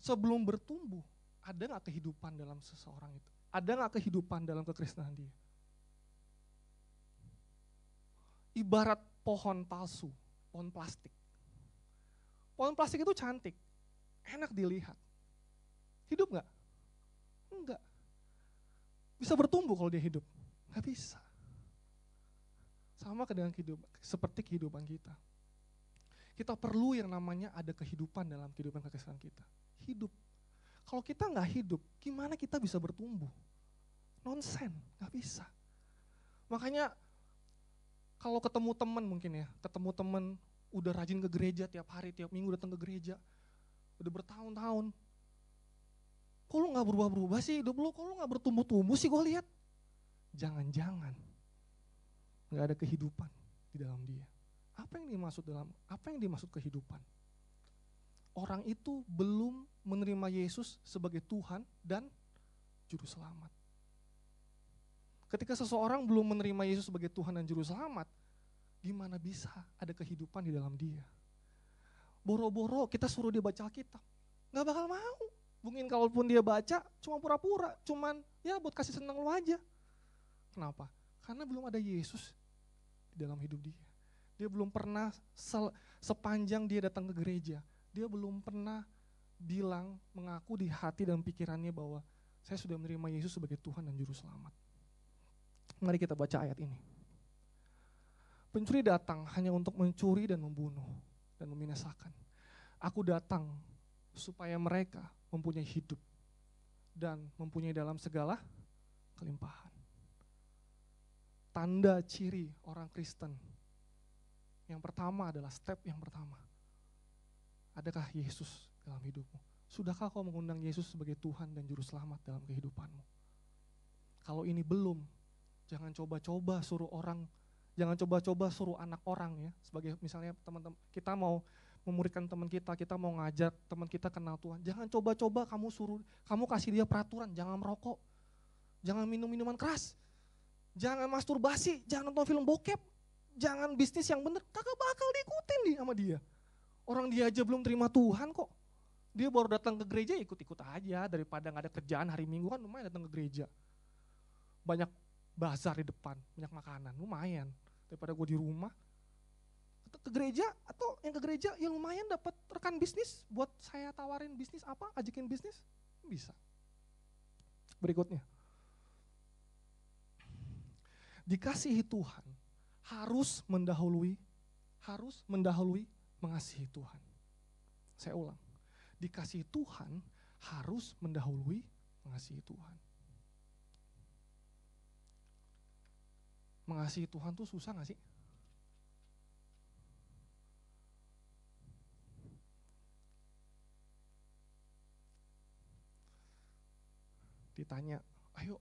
sebelum bertumbuh, ada nggak kehidupan dalam seseorang itu? Ada nggak kehidupan dalam kekristenan dia? Ibarat pohon palsu, pohon plastik. Pohon plastik itu cantik, enak dilihat. Hidup nggak? Enggak. Bisa bertumbuh kalau dia hidup? Enggak bisa. Sama dengan kehidupan, seperti kehidupan kita. Kita perlu yang namanya ada kehidupan dalam kehidupan kekristenan kita. Hidup. Kalau kita nggak hidup, gimana kita bisa bertumbuh? Nonsen, nggak bisa. Makanya kalau ketemu teman mungkin ya, ketemu teman udah rajin ke gereja tiap hari, tiap minggu datang ke gereja, udah bertahun-tahun. Kok lu gak berubah-berubah sih hidup lu? Kok lu gak bertumbuh-tumbuh sih gue lihat? Jangan-jangan gak ada kehidupan di dalam dia. Apa yang dimaksud dalam apa yang dimaksud kehidupan? Orang itu belum menerima Yesus sebagai Tuhan dan juru selamat. Ketika seseorang belum menerima Yesus sebagai Tuhan dan juru selamat, gimana bisa ada kehidupan di dalam dia? Boro-boro kita suruh dia baca Alkitab, nggak bakal mau. Mungkin kalaupun dia baca, cuma pura-pura, cuman ya buat kasih senang lu aja. Kenapa? Karena belum ada Yesus di dalam hidup dia. Dia belum pernah sepanjang dia datang ke gereja, dia belum pernah bilang, mengaku di hati dan pikirannya bahwa saya sudah menerima Yesus sebagai Tuhan dan Juru Selamat. Mari kita baca ayat ini. Pencuri datang hanya untuk mencuri dan membunuh dan membinasakan. Aku datang supaya mereka mempunyai hidup dan mempunyai dalam segala kelimpahan. Tanda ciri orang Kristen yang pertama adalah step yang pertama. Adakah Yesus dalam hidupmu? Sudahkah kau mengundang Yesus sebagai Tuhan dan Juru Selamat dalam kehidupanmu? Kalau ini belum, jangan coba-coba suruh orang, jangan coba-coba suruh anak orang ya, sebagai misalnya teman-teman, kita mau memuridkan teman kita, kita mau ngajak teman kita kenal Tuhan. Jangan coba-coba kamu suruh, kamu kasih dia peraturan, jangan merokok, jangan minum minuman keras, jangan masturbasi, jangan nonton film bokep, jangan bisnis yang bener, kagak bakal diikutin nih sama dia. Orang dia aja belum terima Tuhan kok. Dia baru datang ke gereja ikut-ikut aja daripada nggak ada kerjaan hari Minggu kan lumayan datang ke gereja. Banyak bazar di depan, banyak makanan, lumayan. Daripada gue di rumah, ke gereja atau yang ke gereja ya lumayan dapat rekan bisnis buat saya tawarin bisnis apa, ajakin bisnis, bisa. Berikutnya. Dikasihi Tuhan harus mendahului harus mendahului mengasihi Tuhan. Saya ulang. Dikasihi Tuhan harus mendahului mengasihi Tuhan. Mengasihi Tuhan tuh susah gak sih? Ditanya, ayo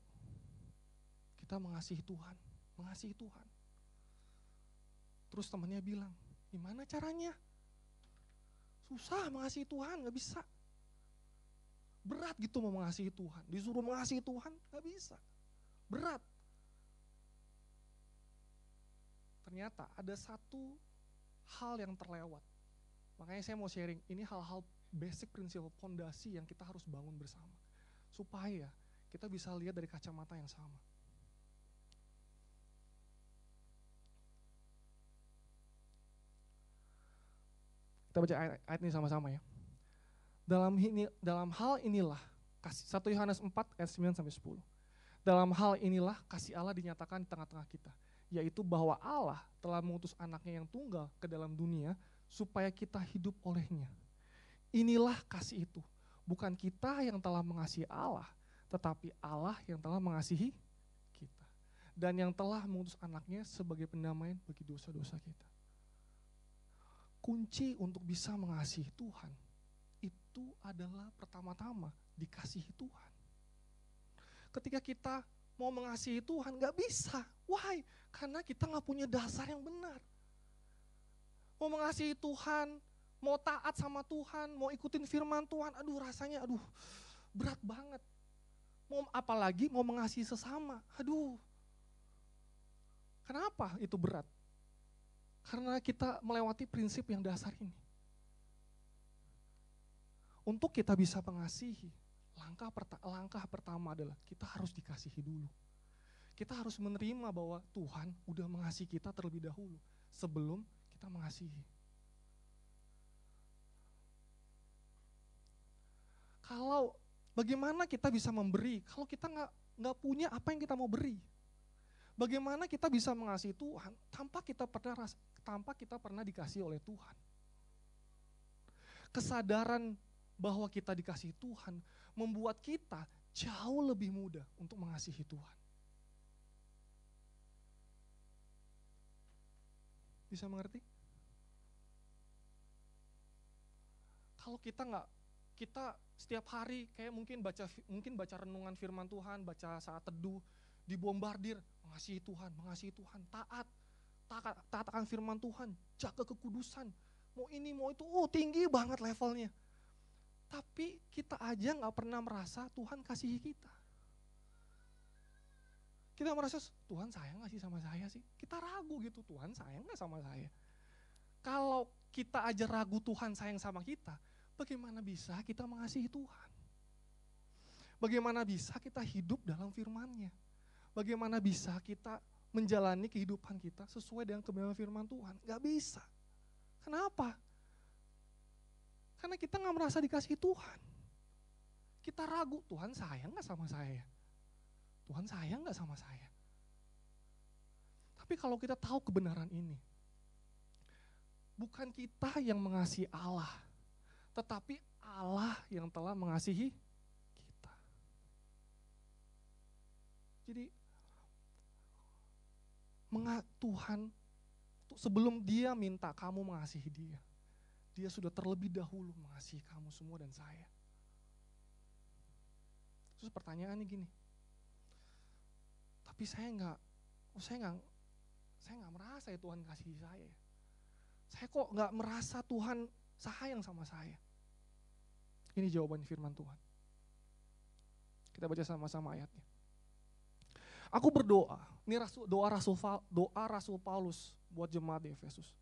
kita mengasihi Tuhan, mengasihi Tuhan. Terus temannya bilang, gimana caranya? Susah mengasihi Tuhan, gak bisa. Berat gitu mau mengasihi Tuhan. Disuruh mengasihi Tuhan, gak bisa. Berat. Ternyata ada satu hal yang terlewat. Makanya saya mau sharing, ini hal-hal basic prinsip fondasi yang kita harus bangun bersama. Supaya kita bisa lihat dari kacamata yang sama. Kita baca ayat, ayat ini sama-sama ya. Dalam ini dalam hal inilah kasih 1 Yohanes 4 ayat 9 sampai 10. Dalam hal inilah kasih Allah dinyatakan di tengah-tengah kita, yaitu bahwa Allah telah mengutus anaknya yang tunggal ke dalam dunia supaya kita hidup olehnya. Inilah kasih itu, bukan kita yang telah mengasihi Allah, tetapi Allah yang telah mengasihi kita. Dan yang telah mengutus anaknya sebagai pendamaian bagi dosa-dosa kita kunci untuk bisa mengasihi Tuhan itu adalah pertama-tama dikasihi Tuhan. Ketika kita mau mengasihi Tuhan nggak bisa, why? Karena kita nggak punya dasar yang benar. Mau mengasihi Tuhan, mau taat sama Tuhan, mau ikutin firman Tuhan, aduh rasanya aduh berat banget. Mau apalagi mau mengasihi sesama, aduh. Kenapa itu berat? Karena kita melewati prinsip yang dasar ini. Untuk kita bisa mengasihi, langkah, langkah pertama adalah kita harus dikasihi dulu. Kita harus menerima bahwa Tuhan udah mengasihi kita terlebih dahulu sebelum kita mengasihi. Kalau bagaimana kita bisa memberi kalau kita nggak nggak punya apa yang kita mau beri? Bagaimana kita bisa mengasihi Tuhan tanpa kita pernah tanpa kita pernah dikasih oleh Tuhan. Kesadaran bahwa kita dikasih Tuhan membuat kita jauh lebih mudah untuk mengasihi Tuhan. Bisa mengerti? Kalau kita nggak, kita setiap hari kayak mungkin baca mungkin baca renungan firman Tuhan, baca saat teduh, dibombardir mengasihi Tuhan, mengasihi Tuhan, taat, taat, taat akan firman Tuhan, jaga kekudusan, mau ini mau itu, oh tinggi banget levelnya. Tapi kita aja nggak pernah merasa Tuhan kasihi kita. Kita merasa Tuhan sayang nggak sih sama saya sih? Kita ragu gitu, Tuhan sayang nggak sama saya? Kalau kita aja ragu Tuhan sayang sama kita, bagaimana bisa kita mengasihi Tuhan? Bagaimana bisa kita hidup dalam firman-Nya? Bagaimana bisa kita menjalani kehidupan kita sesuai dengan kebenaran firman Tuhan? Gak bisa. Kenapa? Karena kita nggak merasa dikasih Tuhan. Kita ragu, Tuhan sayang nggak sama saya? Tuhan sayang nggak sama saya? Tapi kalau kita tahu kebenaran ini, bukan kita yang mengasihi Allah, tetapi Allah yang telah mengasihi kita. Jadi Tuhan sebelum dia minta kamu mengasihi dia, dia sudah terlebih dahulu mengasihi kamu semua dan saya. Terus pertanyaannya gini, tapi saya nggak, oh saya nggak, saya nggak merasa ya Tuhan kasih saya. Saya kok nggak merasa Tuhan sayang sama saya. Ini jawaban firman Tuhan. Kita baca sama-sama ayatnya. Aku berdoa, ini doa Rasul doa Rasul Paulus buat jemaat di Efesus.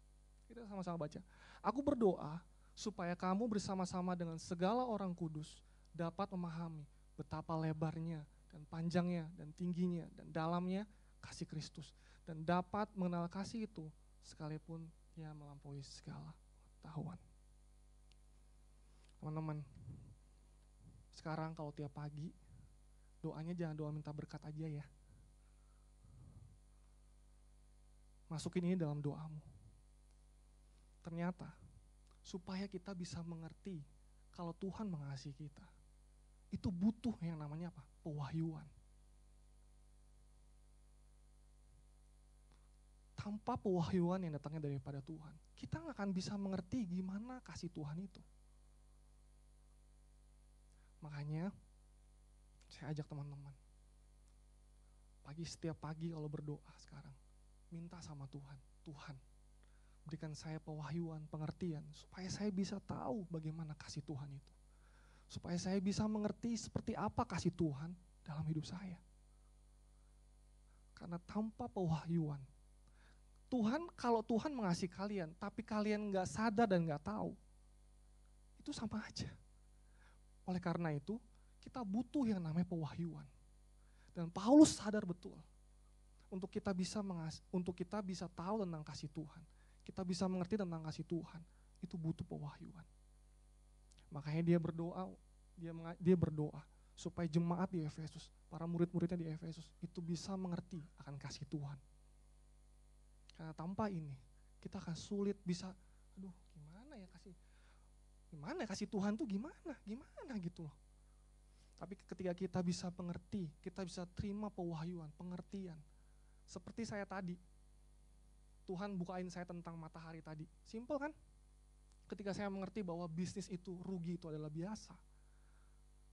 Kita sama-sama baca. Aku berdoa supaya kamu bersama-sama dengan segala orang kudus dapat memahami betapa lebarnya dan panjangnya dan tingginya dan dalamnya kasih Kristus dan dapat mengenal kasih itu sekalipun ia melampaui segala tahuan. Teman-teman, sekarang kalau tiap pagi doanya jangan doa minta berkat aja ya. Masukin ini dalam doamu. Ternyata supaya kita bisa mengerti kalau Tuhan mengasihi kita. Itu butuh yang namanya apa? Pewahyuan. Tanpa pewahyuan yang datangnya daripada Tuhan, kita nggak akan bisa mengerti gimana kasih Tuhan itu. Makanya saya ajak teman-teman, pagi setiap pagi kalau berdoa sekarang, minta sama Tuhan, Tuhan berikan saya pewahyuan, pengertian, supaya saya bisa tahu bagaimana kasih Tuhan itu. Supaya saya bisa mengerti seperti apa kasih Tuhan dalam hidup saya. Karena tanpa pewahyuan, Tuhan kalau Tuhan mengasihi kalian, tapi kalian nggak sadar dan nggak tahu, itu sama aja. Oleh karena itu, kita butuh yang namanya pewahyuan. Dan Paulus sadar betul untuk kita bisa mengas untuk kita bisa tahu tentang kasih Tuhan, kita bisa mengerti tentang kasih Tuhan, itu butuh pewahyuan. Makanya dia berdoa, dia dia berdoa supaya jemaat di Efesus, para murid-muridnya di Efesus itu bisa mengerti akan kasih Tuhan. Karena tanpa ini kita akan sulit bisa, aduh gimana ya kasih, gimana ya kasih Tuhan tuh gimana, gimana gitu loh. Tapi ketika kita bisa mengerti, kita bisa terima pewahyuan, pengertian, seperti saya tadi, Tuhan bukain saya tentang matahari tadi. Simple kan? Ketika saya mengerti bahwa bisnis itu rugi itu adalah biasa,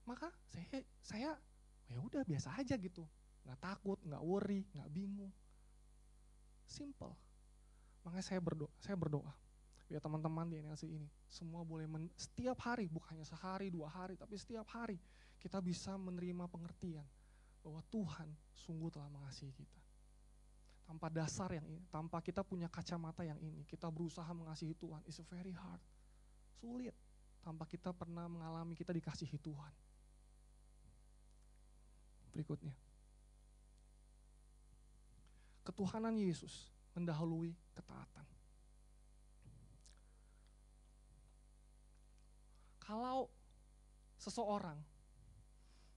maka saya saya ya udah biasa aja gitu, nggak takut, nggak worry, nggak bingung. Simple. Makanya saya berdoa, saya berdoa biar teman-teman di NLC ini semua boleh men, setiap hari bukannya sehari dua hari tapi setiap hari kita bisa menerima pengertian bahwa Tuhan sungguh telah mengasihi kita tanpa dasar yang ini, tanpa kita punya kacamata yang ini, kita berusaha mengasihi Tuhan, it's very hard. Sulit, tanpa kita pernah mengalami kita dikasihi Tuhan. Berikutnya. Ketuhanan Yesus mendahului ketaatan. Kalau seseorang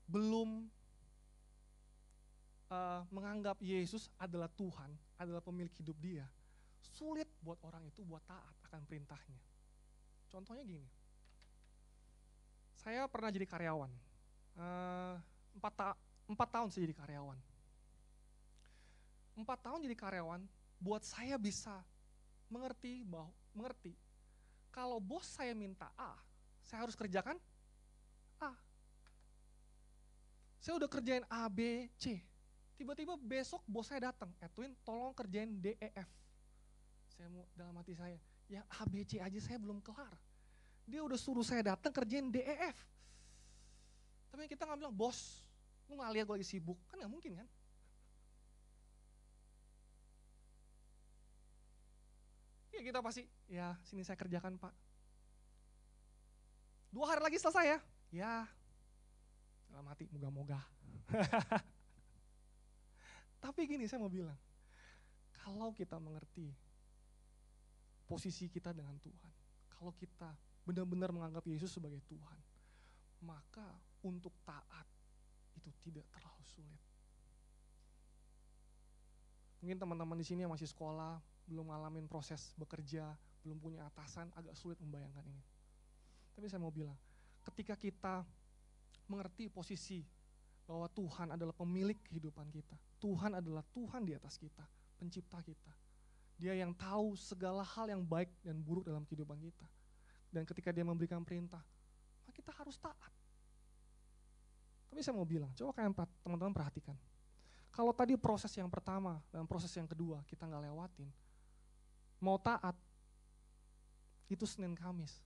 belum uh, menganggap Yesus adalah Tuhan, adalah pemilik hidup dia, sulit buat orang itu buat taat akan perintahnya. Contohnya gini, saya pernah jadi karyawan, uh, empat, ta empat tahun saya jadi karyawan. Empat tahun jadi karyawan, buat saya bisa mengerti bahwa mengerti kalau bos saya minta A, saya harus kerjakan A. Saya udah kerjain A, B, C. Tiba-tiba besok bos saya datang, Edwin tolong kerjain D, E, F. Saya mau dalam hati saya, ya A, B, C aja saya belum kelar. Dia udah suruh saya datang kerjain D, E, F. Tapi kita nggak bilang, bos, lu nggak lihat gue lagi sibuk, kan nggak mungkin kan? Ya kita pasti, ya sini saya kerjakan pak. Dua hari lagi selesai ya. Ya, dalam hati moga-moga. Tapi gini saya mau bilang, kalau kita mengerti posisi kita dengan Tuhan, kalau kita benar-benar menganggap Yesus sebagai Tuhan, maka untuk taat itu tidak terlalu sulit. Mungkin teman-teman di sini yang masih sekolah, belum ngalamin proses bekerja, belum punya atasan, agak sulit membayangkan ini. Tapi saya mau bilang, ketika kita mengerti posisi bahwa Tuhan adalah pemilik kehidupan kita, Tuhan adalah Tuhan di atas kita, pencipta kita. Dia yang tahu segala hal yang baik dan buruk dalam kehidupan kita. Dan ketika dia memberikan perintah, maka kita harus taat. Tapi saya mau bilang, coba kalian teman-teman perhatikan. Kalau tadi proses yang pertama dan proses yang kedua kita nggak lewatin, mau taat, itu Senin Kamis.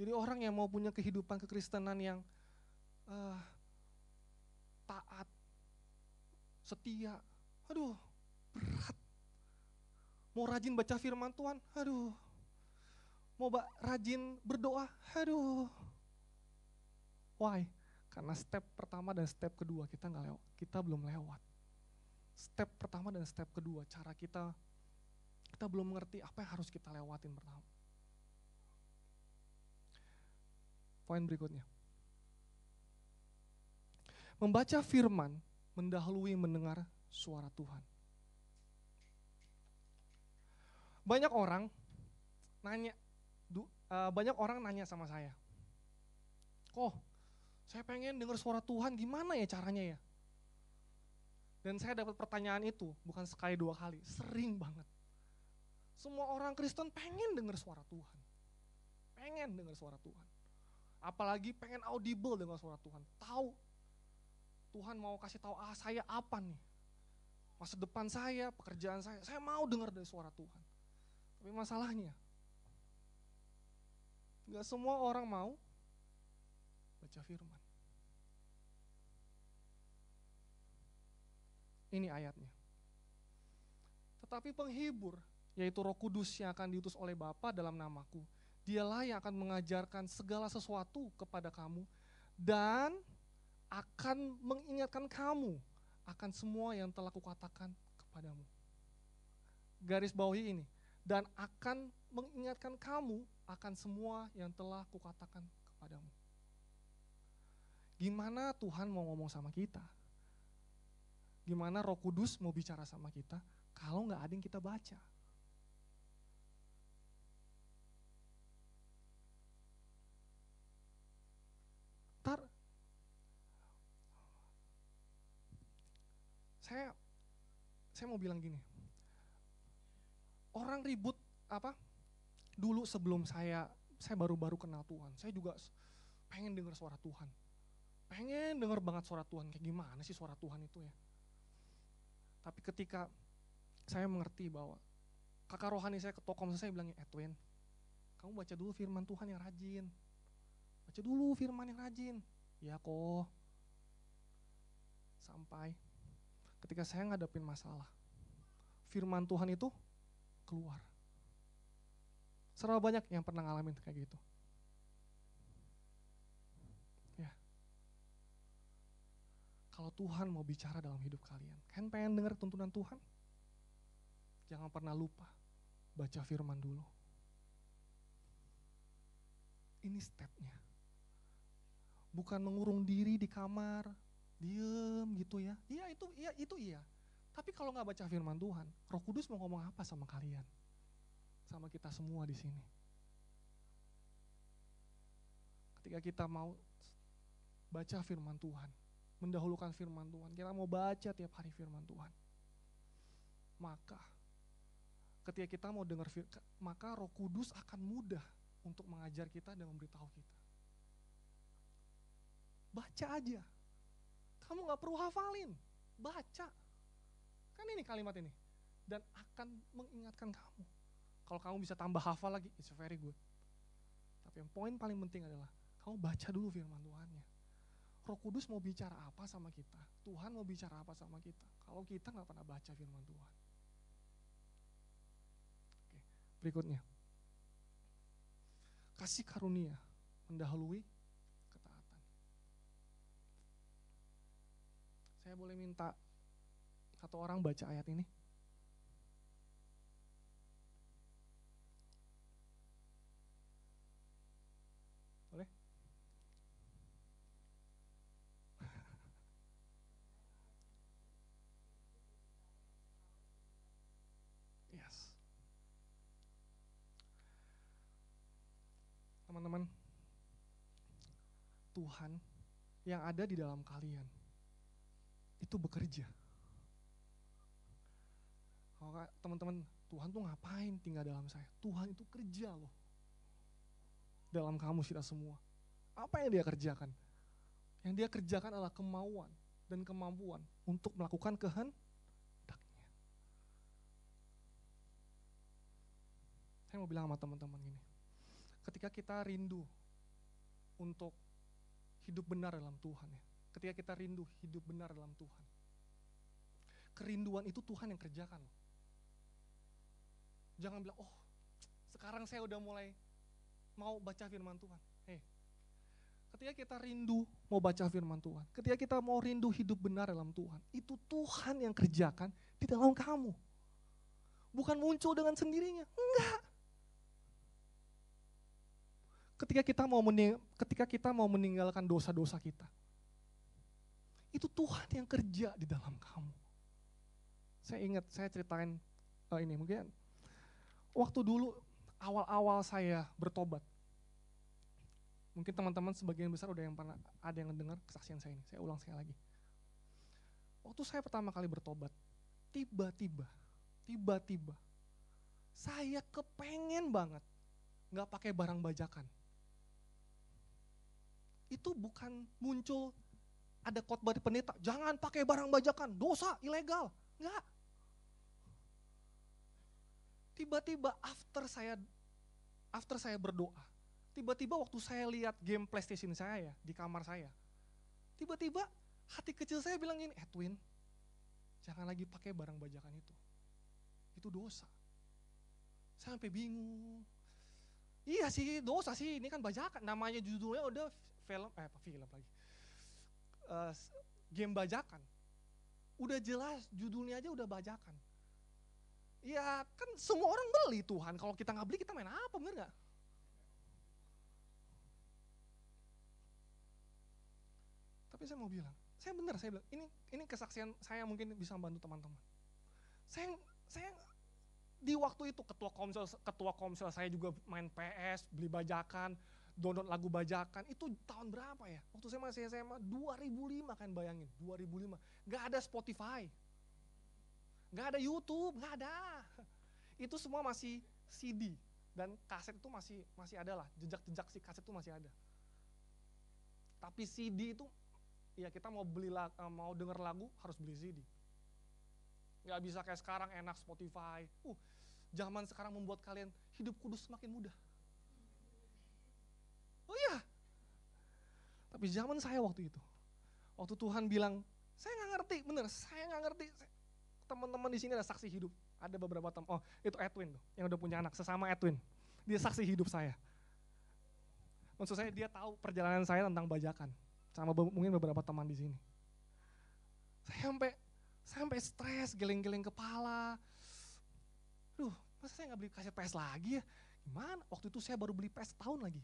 Jadi orang yang mau punya kehidupan kekristenan yang uh, taat, setia, aduh berat. Mau rajin baca firman Tuhan, aduh. Mau rajin berdoa, aduh. Why? Karena step pertama dan step kedua kita nggak lewat, kita belum lewat. Step pertama dan step kedua, cara kita kita belum mengerti apa yang harus kita lewatin pertama. Poin berikutnya. Membaca firman mendahului mendengar suara Tuhan. Banyak orang nanya, uh, banyak orang nanya sama saya, kok saya pengen dengar suara Tuhan, gimana ya caranya ya? Dan saya dapat pertanyaan itu bukan sekali dua kali, sering banget. Semua orang Kristen pengen dengar suara Tuhan. Pengen dengar suara Tuhan. Apalagi pengen audible dengan suara Tuhan. Tahu Tuhan mau kasih tahu ah saya apa nih. Masa depan saya, pekerjaan saya, saya mau dengar dari suara Tuhan. Tapi masalahnya, nggak semua orang mau baca firman. Ini ayatnya. Tetapi penghibur yaitu Roh Kudus yang akan diutus oleh Bapa dalam namaku. Dialah yang akan mengajarkan segala sesuatu kepada kamu dan akan mengingatkan kamu akan semua yang telah kukatakan kepadamu. Garis bawahi ini, dan akan mengingatkan kamu akan semua yang telah kukatakan kepadamu. Gimana Tuhan mau ngomong sama kita? Gimana Roh Kudus mau bicara sama kita kalau nggak ada yang kita baca? Saya saya mau bilang gini. Orang ribut apa? Dulu sebelum saya saya baru-baru kenal Tuhan, saya juga pengen dengar suara Tuhan. Pengen dengar banget suara Tuhan, kayak gimana sih suara Tuhan itu ya. Tapi ketika saya mengerti bahwa kakak rohani saya ke tokom saya bilang, Edwin, kamu baca dulu firman Tuhan yang rajin. Baca dulu firman yang rajin. Ya kok. Sampai ketika saya ngadepin masalah. Firman Tuhan itu keluar. Serba banyak yang pernah ngalamin kayak gitu. Ya. Kalau Tuhan mau bicara dalam hidup kalian, kan pengen dengar tuntunan Tuhan? Jangan pernah lupa baca firman dulu. Ini stepnya bukan mengurung diri di kamar, diem gitu ya. Iya itu iya itu iya. Tapi kalau nggak baca firman Tuhan, Roh Kudus mau ngomong apa sama kalian? Sama kita semua di sini. Ketika kita mau baca firman Tuhan, mendahulukan firman Tuhan, kita mau baca tiap hari firman Tuhan. Maka ketika kita mau dengar firman, maka Roh Kudus akan mudah untuk mengajar kita dan memberitahu kita. Baca aja. Kamu nggak perlu hafalin, baca. Kan ini kalimat ini. Dan akan mengingatkan kamu. Kalau kamu bisa tambah hafal lagi, it's very good. Tapi yang poin paling penting adalah, kamu baca dulu firman Tuhannya. Roh Kudus mau bicara apa sama kita? Tuhan mau bicara apa sama kita? Kalau kita nggak pernah baca firman Tuhan. Oke, berikutnya. Kasih karunia mendahului ketaatan. Saya boleh minta satu orang baca ayat ini? Boleh? Yes. Teman-teman, Tuhan yang ada di dalam kalian itu bekerja. Kalau teman-teman, Tuhan tuh ngapain tinggal dalam saya? Tuhan itu kerja loh. Dalam kamu kita semua. Apa yang dia kerjakan? Yang dia kerjakan adalah kemauan dan kemampuan untuk melakukan kehendaknya. Saya mau bilang sama teman-teman gini. Ketika kita rindu untuk hidup benar dalam Tuhan ya. Ketika kita rindu hidup benar dalam Tuhan. Kerinduan itu Tuhan yang kerjakan. Jangan bilang, oh sekarang saya udah mulai mau baca firman Tuhan. Hei, ketika kita rindu mau baca firman Tuhan, ketika kita mau rindu hidup benar dalam Tuhan, itu Tuhan yang kerjakan di dalam kamu. Bukan muncul dengan sendirinya, enggak. Ketika kita mau mening ketika kita mau meninggalkan dosa-dosa kita, itu Tuhan yang kerja di dalam kamu. Saya ingat, saya ceritain uh, ini mungkin waktu dulu awal-awal saya bertobat. Mungkin teman-teman sebagian besar udah yang pernah ada yang dengar kesaksian saya ini. Saya ulang sekali lagi. Waktu saya pertama kali bertobat, tiba-tiba, tiba-tiba, saya kepengen banget nggak pakai barang bajakan. Itu bukan muncul ada khotbah di pendeta, jangan pakai barang bajakan, dosa, ilegal. Enggak. Tiba-tiba after saya after saya berdoa, tiba-tiba waktu saya lihat game PlayStation saya ya di kamar saya, tiba-tiba hati kecil saya bilang gini, Edwin, jangan lagi pakai barang bajakan itu. Itu dosa. Saya sampai bingung. Iya sih, dosa sih, ini kan bajakan. Namanya judulnya udah film, eh film lagi. Uh, game bajakan. Udah jelas judulnya aja udah bajakan. Ya kan semua orang beli Tuhan. Kalau kita nggak beli kita main apa bener nggak? Tapi saya mau bilang, saya benar saya bilang, ini ini kesaksian saya mungkin bisa membantu teman-teman. Saya saya di waktu itu ketua komsel ketua komsel saya juga main PS, beli bajakan, download lagu bajakan. Itu tahun berapa ya? Waktu saya masih SMA 2005 kan bayangin, 2005. Gak ada Spotify. Gak ada YouTube, gak ada. Itu semua masih CD dan kaset itu masih masih ada lah, jejak-jejak si kaset itu masih ada. Tapi CD itu ya kita mau beli mau denger lagu harus beli CD. Gak bisa kayak sekarang enak Spotify. Uh, zaman sekarang membuat kalian hidup kudus semakin mudah. Oh iya. Tapi zaman saya waktu itu, waktu Tuhan bilang, saya nggak ngerti, bener, saya nggak ngerti. Teman-teman di sini ada saksi hidup. Ada beberapa teman, oh itu Edwin tuh, yang udah punya anak, sesama Edwin. Dia saksi hidup saya. Maksud saya dia tahu perjalanan saya tentang bajakan. Sama mungkin beberapa teman di sini. Saya sampai sampai stres, geleng-geleng kepala. Duh, masa saya nggak beli kaset PS lagi ya? Gimana? Waktu itu saya baru beli PS tahun lagi.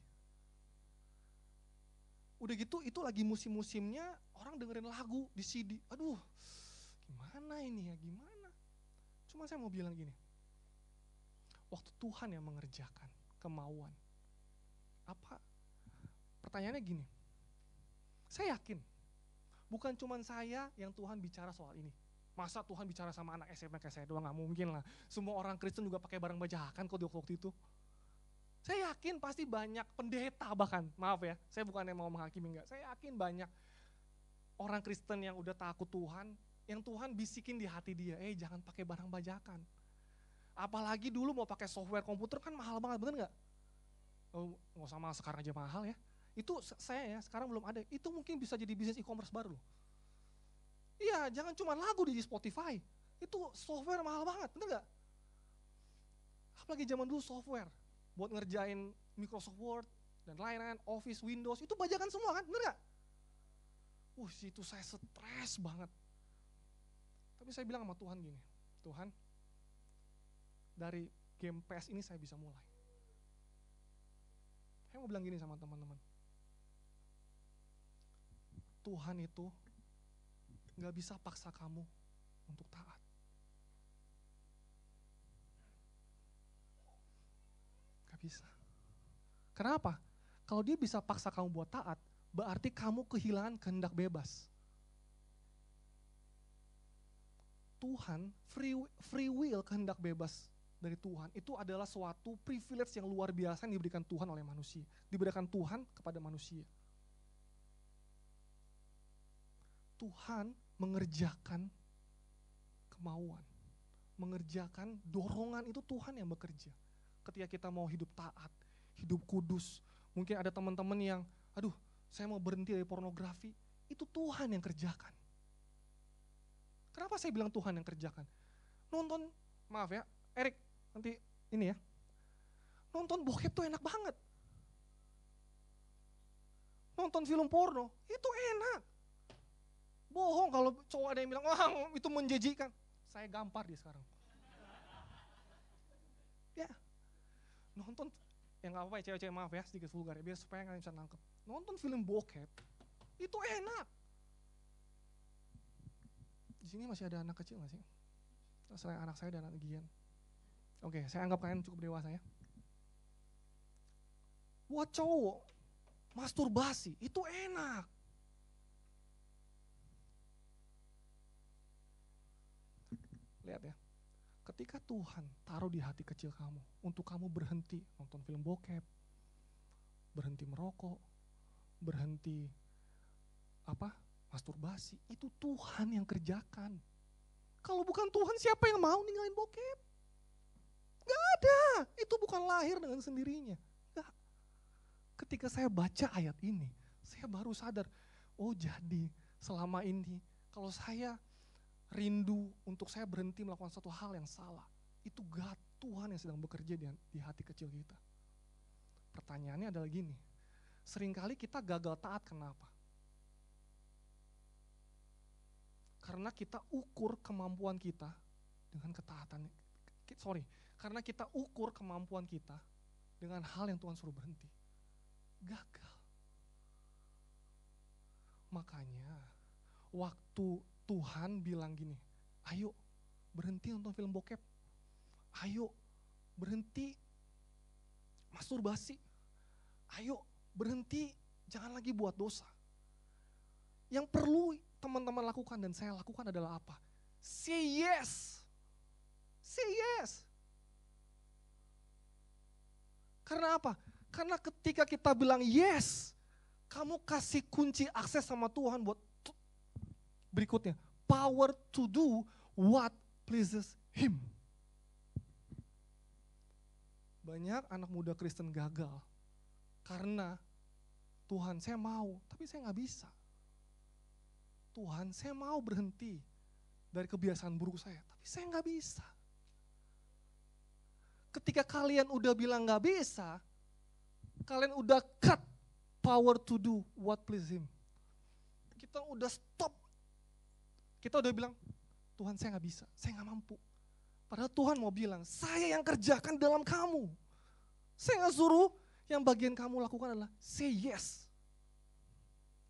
Udah gitu itu lagi musim-musimnya orang dengerin lagu di CD. Aduh, gimana ini ya, gimana? Cuma saya mau bilang gini. Waktu Tuhan yang mengerjakan kemauan. Apa? Pertanyaannya gini. Saya yakin bukan cuma saya yang Tuhan bicara soal ini. Masa Tuhan bicara sama anak SMA kayak saya doang nggak mungkin lah. Semua orang Kristen juga pakai barang bajakan kok di waktu itu. Saya yakin pasti banyak pendeta bahkan, maaf ya, saya bukan yang mau menghakimi enggak. Saya yakin banyak orang Kristen yang udah takut Tuhan, yang Tuhan bisikin di hati dia, eh jangan pakai barang bajakan. Apalagi dulu mau pakai software komputer kan mahal banget, bener nggak? Oh, nggak mahal sekarang aja mahal ya. Itu saya ya, sekarang belum ada. Itu mungkin bisa jadi bisnis e-commerce baru. Iya, jangan cuma lagu di Spotify. Itu software mahal banget, bener nggak? Apalagi zaman dulu software buat ngerjain Microsoft Word dan lain-lain, Office, Windows, itu bajakan semua kan, bener gak? Uh, itu saya stres banget. Tapi saya bilang sama Tuhan gini, Tuhan, dari game PS ini saya bisa mulai. Saya mau bilang gini sama teman-teman. Tuhan itu gak bisa paksa kamu untuk taat. Bisa. Kenapa? Kalau dia bisa paksa kamu buat taat, berarti kamu kehilangan kehendak bebas. Tuhan, free, free will kehendak bebas dari Tuhan, itu adalah suatu privilege yang luar biasa yang diberikan Tuhan oleh manusia. Diberikan Tuhan kepada manusia. Tuhan mengerjakan kemauan. Mengerjakan dorongan itu Tuhan yang bekerja ketika kita mau hidup taat, hidup kudus. Mungkin ada teman-teman yang, aduh saya mau berhenti dari pornografi, itu Tuhan yang kerjakan. Kenapa saya bilang Tuhan yang kerjakan? Nonton, maaf ya, Erik, nanti ini ya. Nonton bokep tuh enak banget. Nonton film porno, itu enak. Bohong kalau cowok ada yang bilang, wah itu menjijikan. Saya gampar dia sekarang. Ya, nonton yang nggak apa-apa ya cewek-cewek maaf ya sedikit vulgar. Ya biar supaya kalian bisa nangkep. Nonton film bokep itu enak. Di sini masih ada anak kecil nggak sih? Selain anak saya dan anak Gian. Oke saya anggap kalian cukup dewasa ya. Buat cowok masturbasi itu enak. Lihat ya ketika Tuhan taruh di hati kecil kamu untuk kamu berhenti nonton film bokep, berhenti merokok, berhenti apa? masturbasi, itu Tuhan yang kerjakan. Kalau bukan Tuhan siapa yang mau ninggalin bokep? Gak ada, itu bukan lahir dengan sendirinya. Gak. Ketika saya baca ayat ini, saya baru sadar, oh jadi selama ini kalau saya rindu untuk saya berhenti melakukan satu hal yang salah. Itu God, Tuhan yang sedang bekerja di, hati kecil kita. Pertanyaannya adalah gini, sering kali kita gagal taat kenapa? Karena kita ukur kemampuan kita dengan ketaatan. Sorry, karena kita ukur kemampuan kita dengan hal yang Tuhan suruh berhenti. Gagal. Makanya waktu Tuhan bilang gini, ayo berhenti nonton film bokep. Ayo berhenti masturbasi. Ayo berhenti jangan lagi buat dosa. Yang perlu teman-teman lakukan dan saya lakukan adalah apa? Say yes. Say yes. Karena apa? Karena ketika kita bilang yes, kamu kasih kunci akses sama Tuhan buat berikutnya, power to do what pleases him. Banyak anak muda Kristen gagal karena Tuhan saya mau, tapi saya nggak bisa. Tuhan saya mau berhenti dari kebiasaan buruk saya, tapi saya nggak bisa. Ketika kalian udah bilang nggak bisa, kalian udah cut power to do what please him. Kita udah stop kita udah bilang, Tuhan saya nggak bisa, saya nggak mampu. Padahal Tuhan mau bilang, saya yang kerjakan dalam kamu. Saya nggak suruh, yang bagian kamu lakukan adalah say yes.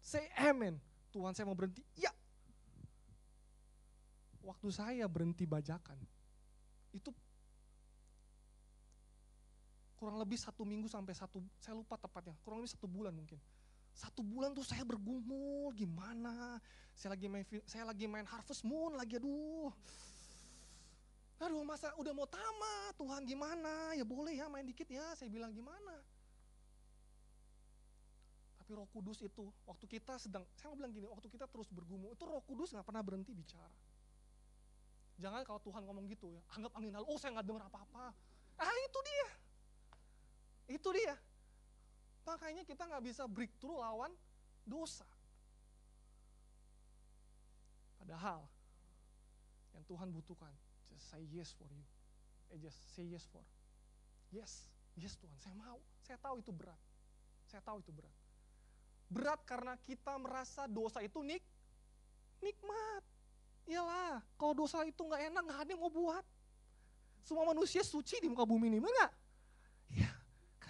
Say amen. Tuhan saya mau berhenti. Ya. Waktu saya berhenti bajakan, itu kurang lebih satu minggu sampai satu, saya lupa tepatnya, kurang lebih satu bulan mungkin. Satu bulan tuh saya bergumul, gimana? Saya lagi main, saya lagi main Harvest Moon lagi, aduh. Aduh masa udah mau tamat, Tuhan gimana? Ya boleh ya main dikit ya, saya bilang gimana? Tapi Roh Kudus itu, waktu kita sedang, saya mau bilang gini, waktu kita terus bergumul, itu Roh Kudus nggak pernah berhenti bicara. Jangan kalau Tuhan ngomong gitu ya, anggap angin lalu, oh saya nggak dengar apa-apa. Ah itu dia, itu dia. Makanya kita nggak bisa breakthrough lawan dosa. Padahal yang Tuhan butuhkan, just say yes for you. Eh just say yes for. Yes, yes Tuhan, saya mau. Saya tahu itu berat. Saya tahu itu berat. Berat karena kita merasa dosa itu nik, nikmat. Iyalah, kalau dosa itu nggak enak, nggak ada yang mau buat. Semua manusia suci di muka bumi ini, enggak? Ya,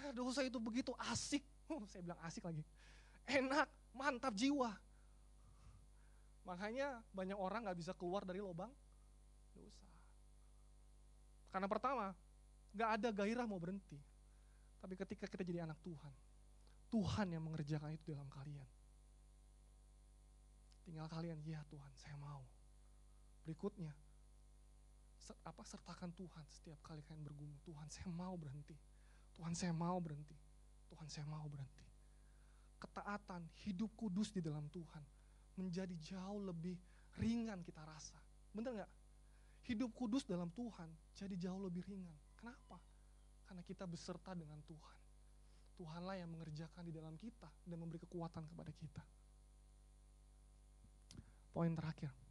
karena dosa itu begitu asik. Uh, saya bilang asik lagi. Enak, mantap jiwa. Makanya banyak orang nggak bisa keluar dari lubang dosa. Karena pertama, nggak ada gairah mau berhenti. Tapi ketika kita jadi anak Tuhan, Tuhan yang mengerjakan itu dalam kalian. Tinggal kalian, ya Tuhan, saya mau. Berikutnya, apa sertakan Tuhan setiap kali kalian bergumul. Tuhan, saya mau berhenti. Tuhan, saya mau berhenti. Tuhan, saya mau berhenti. Ketaatan, hidup kudus di dalam Tuhan menjadi jauh lebih ringan kita rasa. Bener nggak? Hidup kudus dalam Tuhan jadi jauh lebih ringan. Kenapa? Karena kita beserta dengan Tuhan. Tuhanlah yang mengerjakan di dalam kita dan memberi kekuatan kepada kita. Poin terakhir.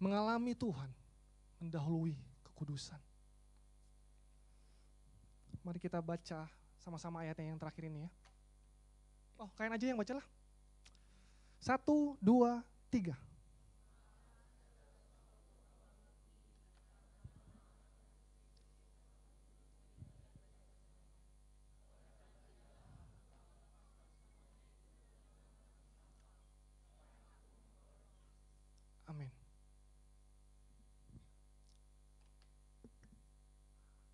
Mengalami Tuhan mendahului kekudusan. Mari kita baca sama-sama ayatnya yang terakhir ini ya. Oh, kalian aja yang baca lah. Satu, dua, tiga.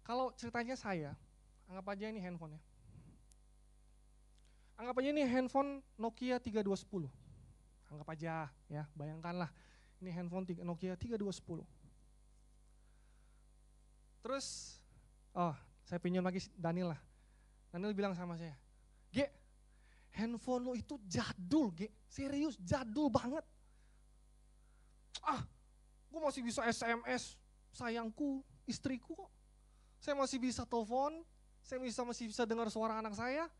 Kalau ceritanya saya, anggap aja ini handphone ya. Anggap aja ini handphone Nokia 3210. Anggap aja ya, bayangkanlah ini handphone Nokia 3210. Terus, oh saya pinjam lagi Daniel lah. Daniel bilang sama saya, G, handphone lo itu jadul G, serius jadul banget. Ah, gue masih bisa SMS, sayangku, istriku kok. Saya masih bisa telepon, saya bisa masih bisa dengar suara anak saya.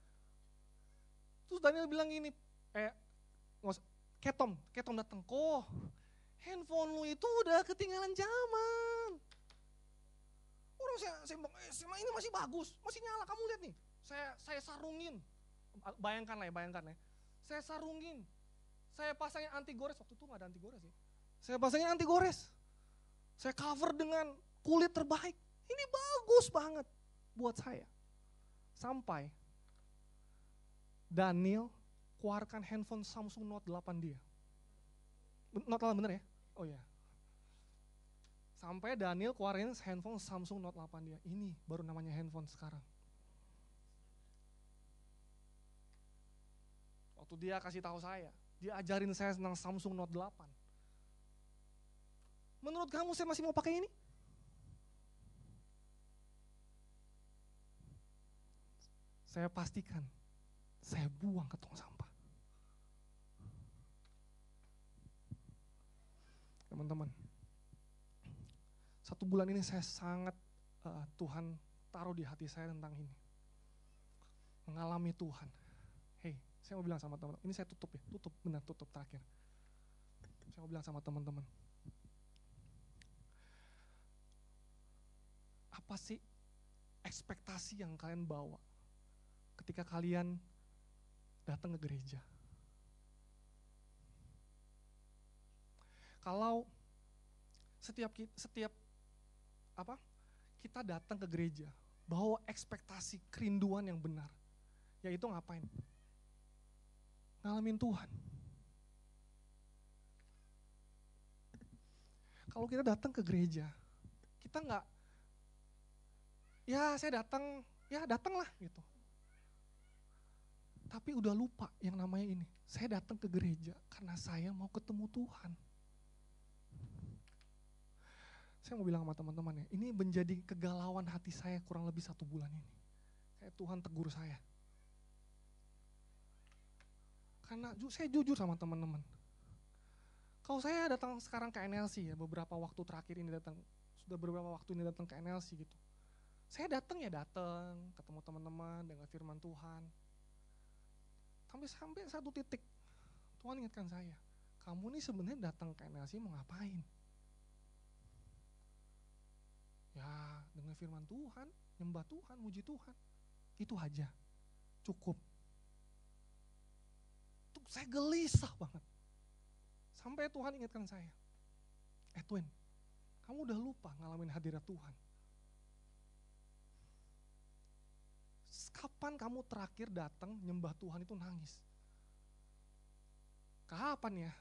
Terus Daniel bilang gini, eh, Ketom, Ketom datang, kok handphone lu itu udah ketinggalan zaman. Orang saya, saya eh, ini masih bagus, masih nyala, kamu lihat nih. Saya saya sarungin, bayangkan lah ya, bayangkan ya. Saya sarungin, saya pasangin anti gores, waktu itu nggak ada anti gores ya. Saya pasangin anti gores, saya cover dengan kulit terbaik. Ini bagus banget buat saya. Sampai Daniel keluarkan handphone Samsung Note 8 dia. Note 8 bener ya? Oh ya. Sampai Daniel keluarin handphone Samsung Note 8 dia. Ini baru namanya handphone sekarang. Waktu dia kasih tahu saya, dia ajarin saya tentang Samsung Note 8. Menurut kamu saya masih mau pakai ini? Saya pastikan saya buang ke tong sampah. Teman-teman, satu bulan ini saya sangat uh, Tuhan taruh di hati saya tentang ini. Mengalami Tuhan. Hei, saya mau bilang sama teman-teman, ini saya tutup ya, tutup, benar tutup terakhir. Saya mau bilang sama teman-teman. Apa sih ekspektasi yang kalian bawa ketika kalian datang ke gereja. Kalau setiap setiap apa kita datang ke gereja, bawa ekspektasi kerinduan yang benar. Yaitu ngapain? Ngalamin Tuhan. Kalau kita datang ke gereja, kita nggak, ya saya datang, ya datanglah gitu. Tapi udah lupa yang namanya ini. Saya datang ke gereja karena saya mau ketemu Tuhan. Saya mau bilang sama teman-teman ya, ini menjadi kegalauan hati saya kurang lebih satu bulan ini. Kayak Tuhan tegur saya. Karena saya jujur sama teman-teman. Kalau saya datang sekarang ke NLC ya, beberapa waktu terakhir ini datang, sudah beberapa waktu ini datang ke NLC gitu. Saya datang ya datang, ketemu teman-teman dengan firman Tuhan. Sampai sampai satu titik, Tuhan ingatkan saya, kamu ini sebenarnya datang ke NLC mau ngapain? Ya dengan firman Tuhan, nyembah Tuhan, muji Tuhan. Itu aja, cukup. Tuh saya gelisah banget. Sampai Tuhan ingatkan saya, Edwin, kamu udah lupa ngalamin hadirat Tuhan. Kapan kamu terakhir datang nyembah Tuhan itu nangis? Kapan ya?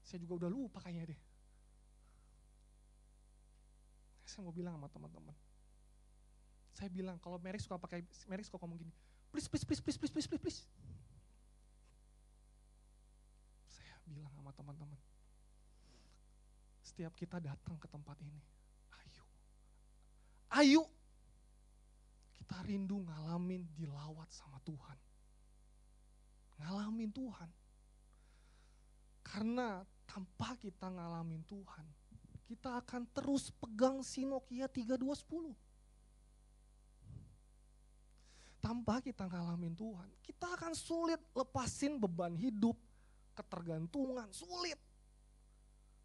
Saya juga udah lupa kayaknya deh. Saya mau bilang sama teman-teman. Saya bilang kalau Mary suka pakai Mary suka ngomong gini, please please please please please please please. please. Saya bilang sama teman-teman. Setiap kita datang ke tempat ini, ayo. Ayo. Kita rindu ngalamin dilawat sama Tuhan. Ngalamin Tuhan. Karena tanpa kita ngalamin Tuhan, kita akan terus pegang si Nokia 3210. Tanpa kita ngalamin Tuhan, kita akan sulit lepasin beban hidup, ketergantungan, sulit.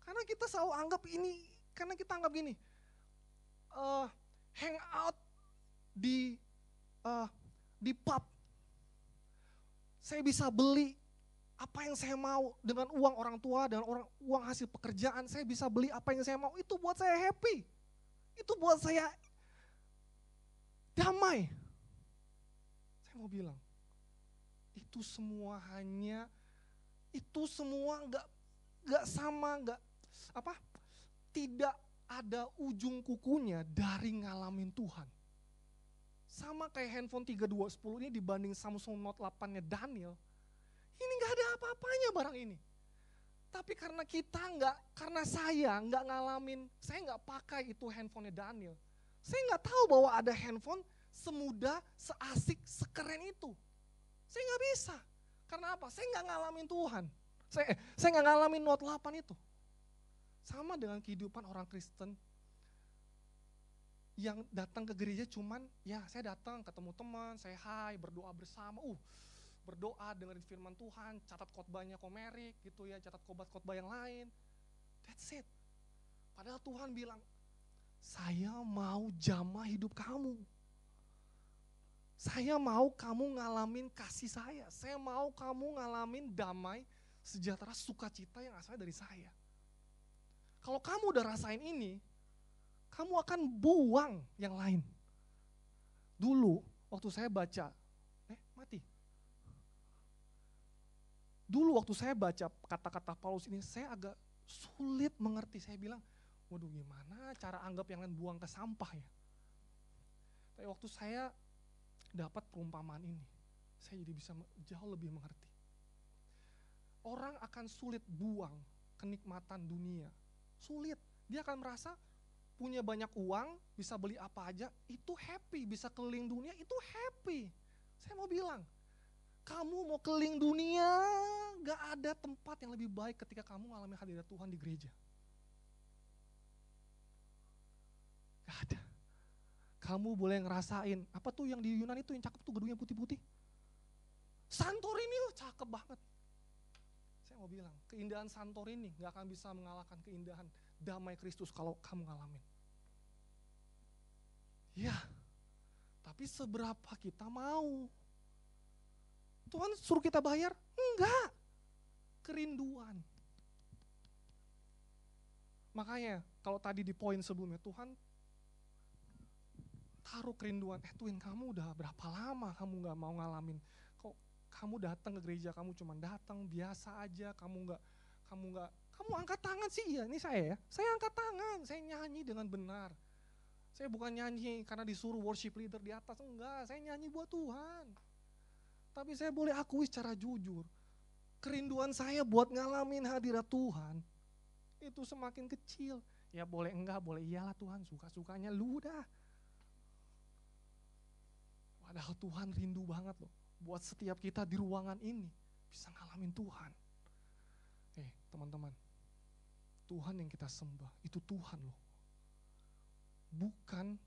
Karena kita selalu anggap ini, karena kita anggap gini, uh, hang out di uh, di pub, saya bisa beli apa yang saya mau dengan uang orang tua dan orang uang hasil pekerjaan. Saya bisa beli apa yang saya mau. Itu buat saya happy. Itu buat saya damai. Saya mau bilang itu semua hanya itu semua nggak nggak sama nggak apa tidak ada ujung kukunya dari ngalamin Tuhan sama kayak handphone 3210 ini dibanding Samsung Note 8-nya Daniel ini nggak ada apa-apanya barang ini. Tapi karena kita nggak, karena saya nggak ngalamin, saya nggak pakai itu handphonenya Daniel. Saya nggak tahu bahwa ada handphone semudah, seasik, sekeren itu. Saya nggak bisa. Karena apa? Saya nggak ngalamin Tuhan. Saya, eh, saya nggak ngalamin Note 8 itu. Sama dengan kehidupan orang Kristen yang datang ke gereja cuman ya saya datang ketemu teman, saya hai, berdoa bersama. Uh, berdoa, dengerin firman Tuhan, catat khotbahnya komerik gitu ya, catat khotbah-khotbah yang lain. That's it. Padahal Tuhan bilang, saya mau jamah hidup kamu. Saya mau kamu ngalamin kasih saya. Saya mau kamu ngalamin damai, sejahtera, sukacita yang asalnya dari saya. Kalau kamu udah rasain ini, kamu akan buang yang lain. Dulu waktu saya baca, eh mati, Dulu waktu saya baca kata-kata Paulus ini, saya agak sulit mengerti. Saya bilang, waduh gimana cara anggap yang lain buang ke sampah ya. Tapi waktu saya dapat perumpamaan ini, saya jadi bisa jauh lebih mengerti. Orang akan sulit buang kenikmatan dunia. Sulit. Dia akan merasa punya banyak uang, bisa beli apa aja, itu happy. Bisa keliling dunia, itu happy. Saya mau bilang, kamu mau keliling dunia, gak ada tempat yang lebih baik ketika kamu mengalami hadirat Tuhan di gereja. Gak ada. Kamu boleh ngerasain, apa tuh yang di Yunani itu yang cakep tuh gedungnya putih-putih. Santorini, oh, cakep banget. Saya mau bilang, keindahan Santorini gak akan bisa mengalahkan keindahan damai Kristus kalau kamu ngalamin. Ya, tapi seberapa kita mau Tuhan suruh kita bayar? Enggak. Kerinduan. Makanya kalau tadi di poin sebelumnya Tuhan taruh kerinduan, eh Twin kamu udah berapa lama kamu nggak mau ngalamin, kok kamu datang ke gereja kamu cuma datang biasa aja, kamu nggak kamu nggak kamu angkat tangan sih iya ini saya ya, saya angkat tangan, saya nyanyi dengan benar. Saya bukan nyanyi karena disuruh worship leader di atas, enggak, saya nyanyi buat Tuhan. Tapi saya boleh akui secara jujur, kerinduan saya buat ngalamin hadirat Tuhan itu semakin kecil. Ya boleh enggak, boleh iyalah Tuhan, suka-sukanya lu dah. Padahal Tuhan rindu banget loh buat setiap kita di ruangan ini bisa ngalamin Tuhan. Eh teman-teman, Tuhan yang kita sembah itu Tuhan loh. Bukan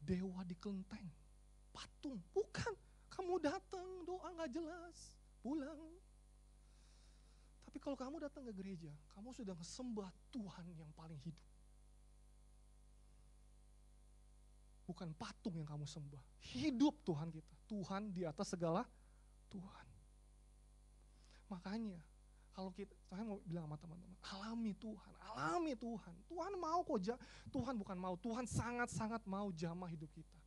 dewa di kelenteng, patung, bukan. Kamu datang doa nggak jelas, pulang. Tapi kalau kamu datang ke gereja, kamu sudah sembah Tuhan yang paling hidup. Bukan patung yang kamu sembah. Hidup Tuhan kita. Tuhan di atas segala Tuhan. Makanya kalau kita, saya mau bilang sama teman-teman, alami Tuhan, alami Tuhan. Tuhan mau kok, Tuhan bukan mau, Tuhan sangat-sangat mau jamah hidup kita.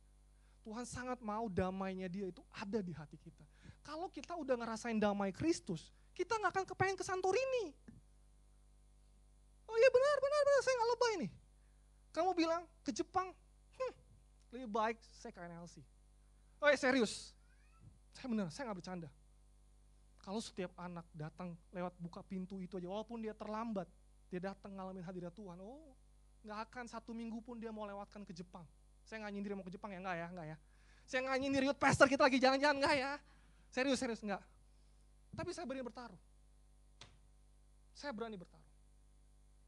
Tuhan sangat mau damainya dia itu ada di hati kita. Kalau kita udah ngerasain damai Kristus, kita nggak akan kepengen ke Santorini. Oh iya benar, benar, benar, saya nggak lebay nih. Kamu bilang ke Jepang, lebih baik saya ke NLC. Oh ya serius, saya benar, saya nggak bercanda. Kalau setiap anak datang lewat buka pintu itu aja, walaupun dia terlambat, dia datang ngalamin hadirat Tuhan, oh nggak akan satu minggu pun dia mau lewatkan ke Jepang. Saya nggak nyindir mau ke Jepang ya, enggak ya, enggak ya. Saya nggak nyindir yuk pastor kita lagi jalan-jalan, enggak ya. Serius, serius, enggak. Tapi saya berani bertaruh. Saya berani bertaruh.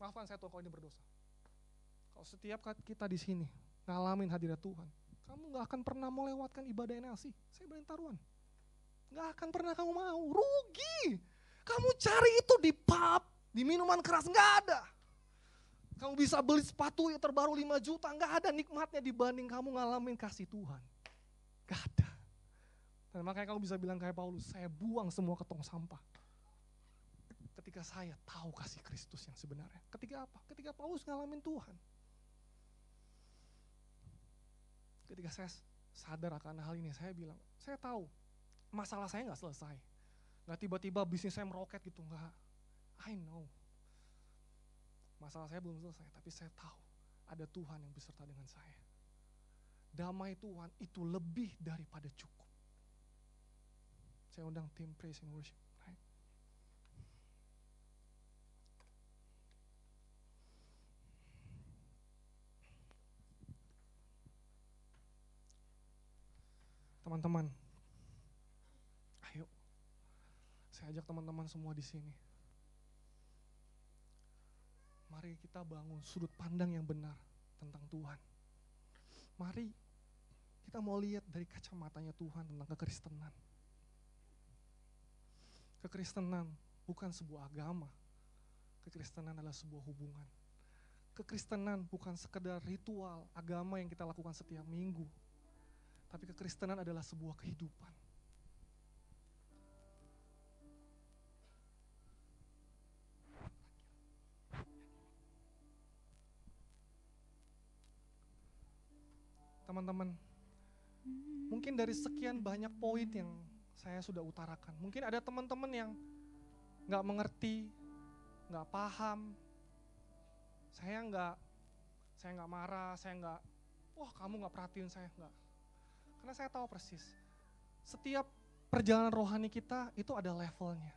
Maafkan saya Tuhan kalau ini berdosa. Kalau setiap kita di sini ngalamin hadirat Tuhan, kamu nggak akan pernah mau lewatkan ibadah NLC. Saya berani taruhan. Nggak akan pernah kamu mau, rugi. Kamu cari itu di pub, di minuman keras, nggak ada. Kamu bisa beli sepatu yang terbaru 5 juta, nggak ada nikmatnya dibanding kamu ngalamin kasih Tuhan. Gak ada. Dan makanya kamu bisa bilang kayak Paulus, saya buang semua ke tong sampah. Ketika saya tahu kasih Kristus yang sebenarnya. Ketika apa? Ketika Paulus ngalamin Tuhan. ketika saya sadar akan hal ini, saya bilang, saya tahu masalah saya nggak selesai. Nggak tiba-tiba bisnis saya meroket gitu, nggak. I know. Masalah saya belum selesai, tapi saya tahu ada Tuhan yang beserta dengan saya. Damai Tuhan itu lebih daripada cukup. Saya undang tim praise and worship. Teman-teman, ayo, saya ajak teman-teman semua di sini. Mari kita bangun sudut pandang yang benar tentang Tuhan. Mari kita mau lihat dari kacamatanya Tuhan tentang kekristenan. Kekristenan bukan sebuah agama. Kekristenan adalah sebuah hubungan. Kekristenan bukan sekedar ritual agama yang kita lakukan setiap minggu, tapi kekristenan adalah sebuah kehidupan. Teman-teman, mungkin dari sekian banyak poin yang saya sudah utarakan, mungkin ada teman-teman yang nggak mengerti, nggak paham, saya nggak, saya nggak marah, saya nggak, wah kamu nggak perhatiin saya nggak, karena saya tahu persis, setiap perjalanan rohani kita itu ada levelnya.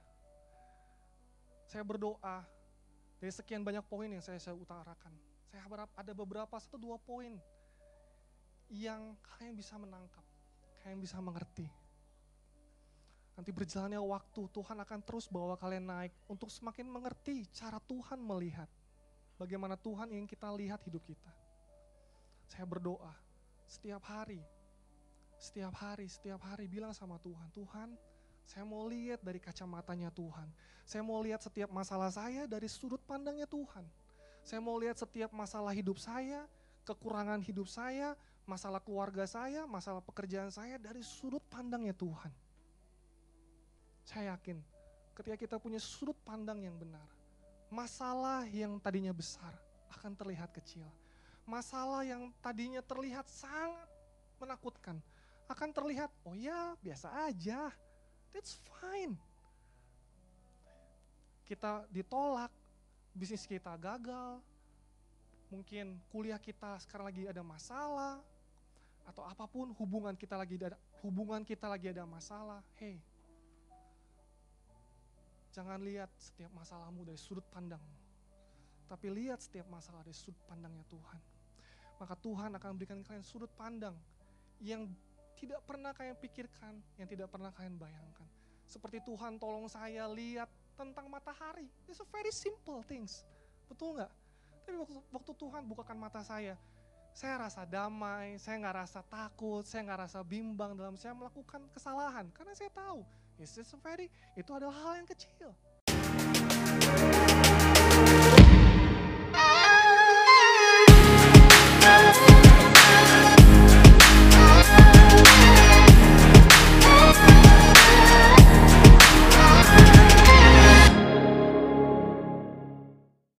Saya berdoa dari sekian banyak poin yang saya, saya utarakan. Saya harap ada beberapa satu dua poin yang kalian bisa menangkap, kalian bisa mengerti. Nanti berjalannya waktu, Tuhan akan terus bawa kalian naik untuk semakin mengerti cara Tuhan melihat. Bagaimana Tuhan ingin kita lihat hidup kita. Saya berdoa setiap hari setiap hari, setiap hari bilang sama Tuhan, Tuhan saya mau lihat dari kacamatanya Tuhan. Saya mau lihat setiap masalah saya dari sudut pandangnya Tuhan. Saya mau lihat setiap masalah hidup saya, kekurangan hidup saya, masalah keluarga saya, masalah pekerjaan saya dari sudut pandangnya Tuhan. Saya yakin ketika kita punya sudut pandang yang benar, masalah yang tadinya besar akan terlihat kecil. masalah yang tadinya terlihat sangat menakutkan akan terlihat, oh ya biasa aja, that's fine. Kita ditolak, bisnis kita gagal, mungkin kuliah kita sekarang lagi ada masalah, atau apa pun hubungan kita lagi ada hubungan kita lagi ada masalah, hey, jangan lihat setiap masalahmu dari sudut pandangmu, tapi lihat setiap masalah dari sudut pandangnya Tuhan. Maka Tuhan akan memberikan kalian sudut pandang yang tidak pernah kalian pikirkan, yang tidak pernah kalian bayangkan. Seperti Tuhan tolong saya lihat tentang matahari. It's a very simple things. Betul nggak? Tapi waktu, waktu Tuhan bukakan mata saya, saya rasa damai, saya nggak rasa takut, saya nggak rasa bimbang dalam saya melakukan kesalahan. Karena saya tahu, very, itu adalah hal yang kecil.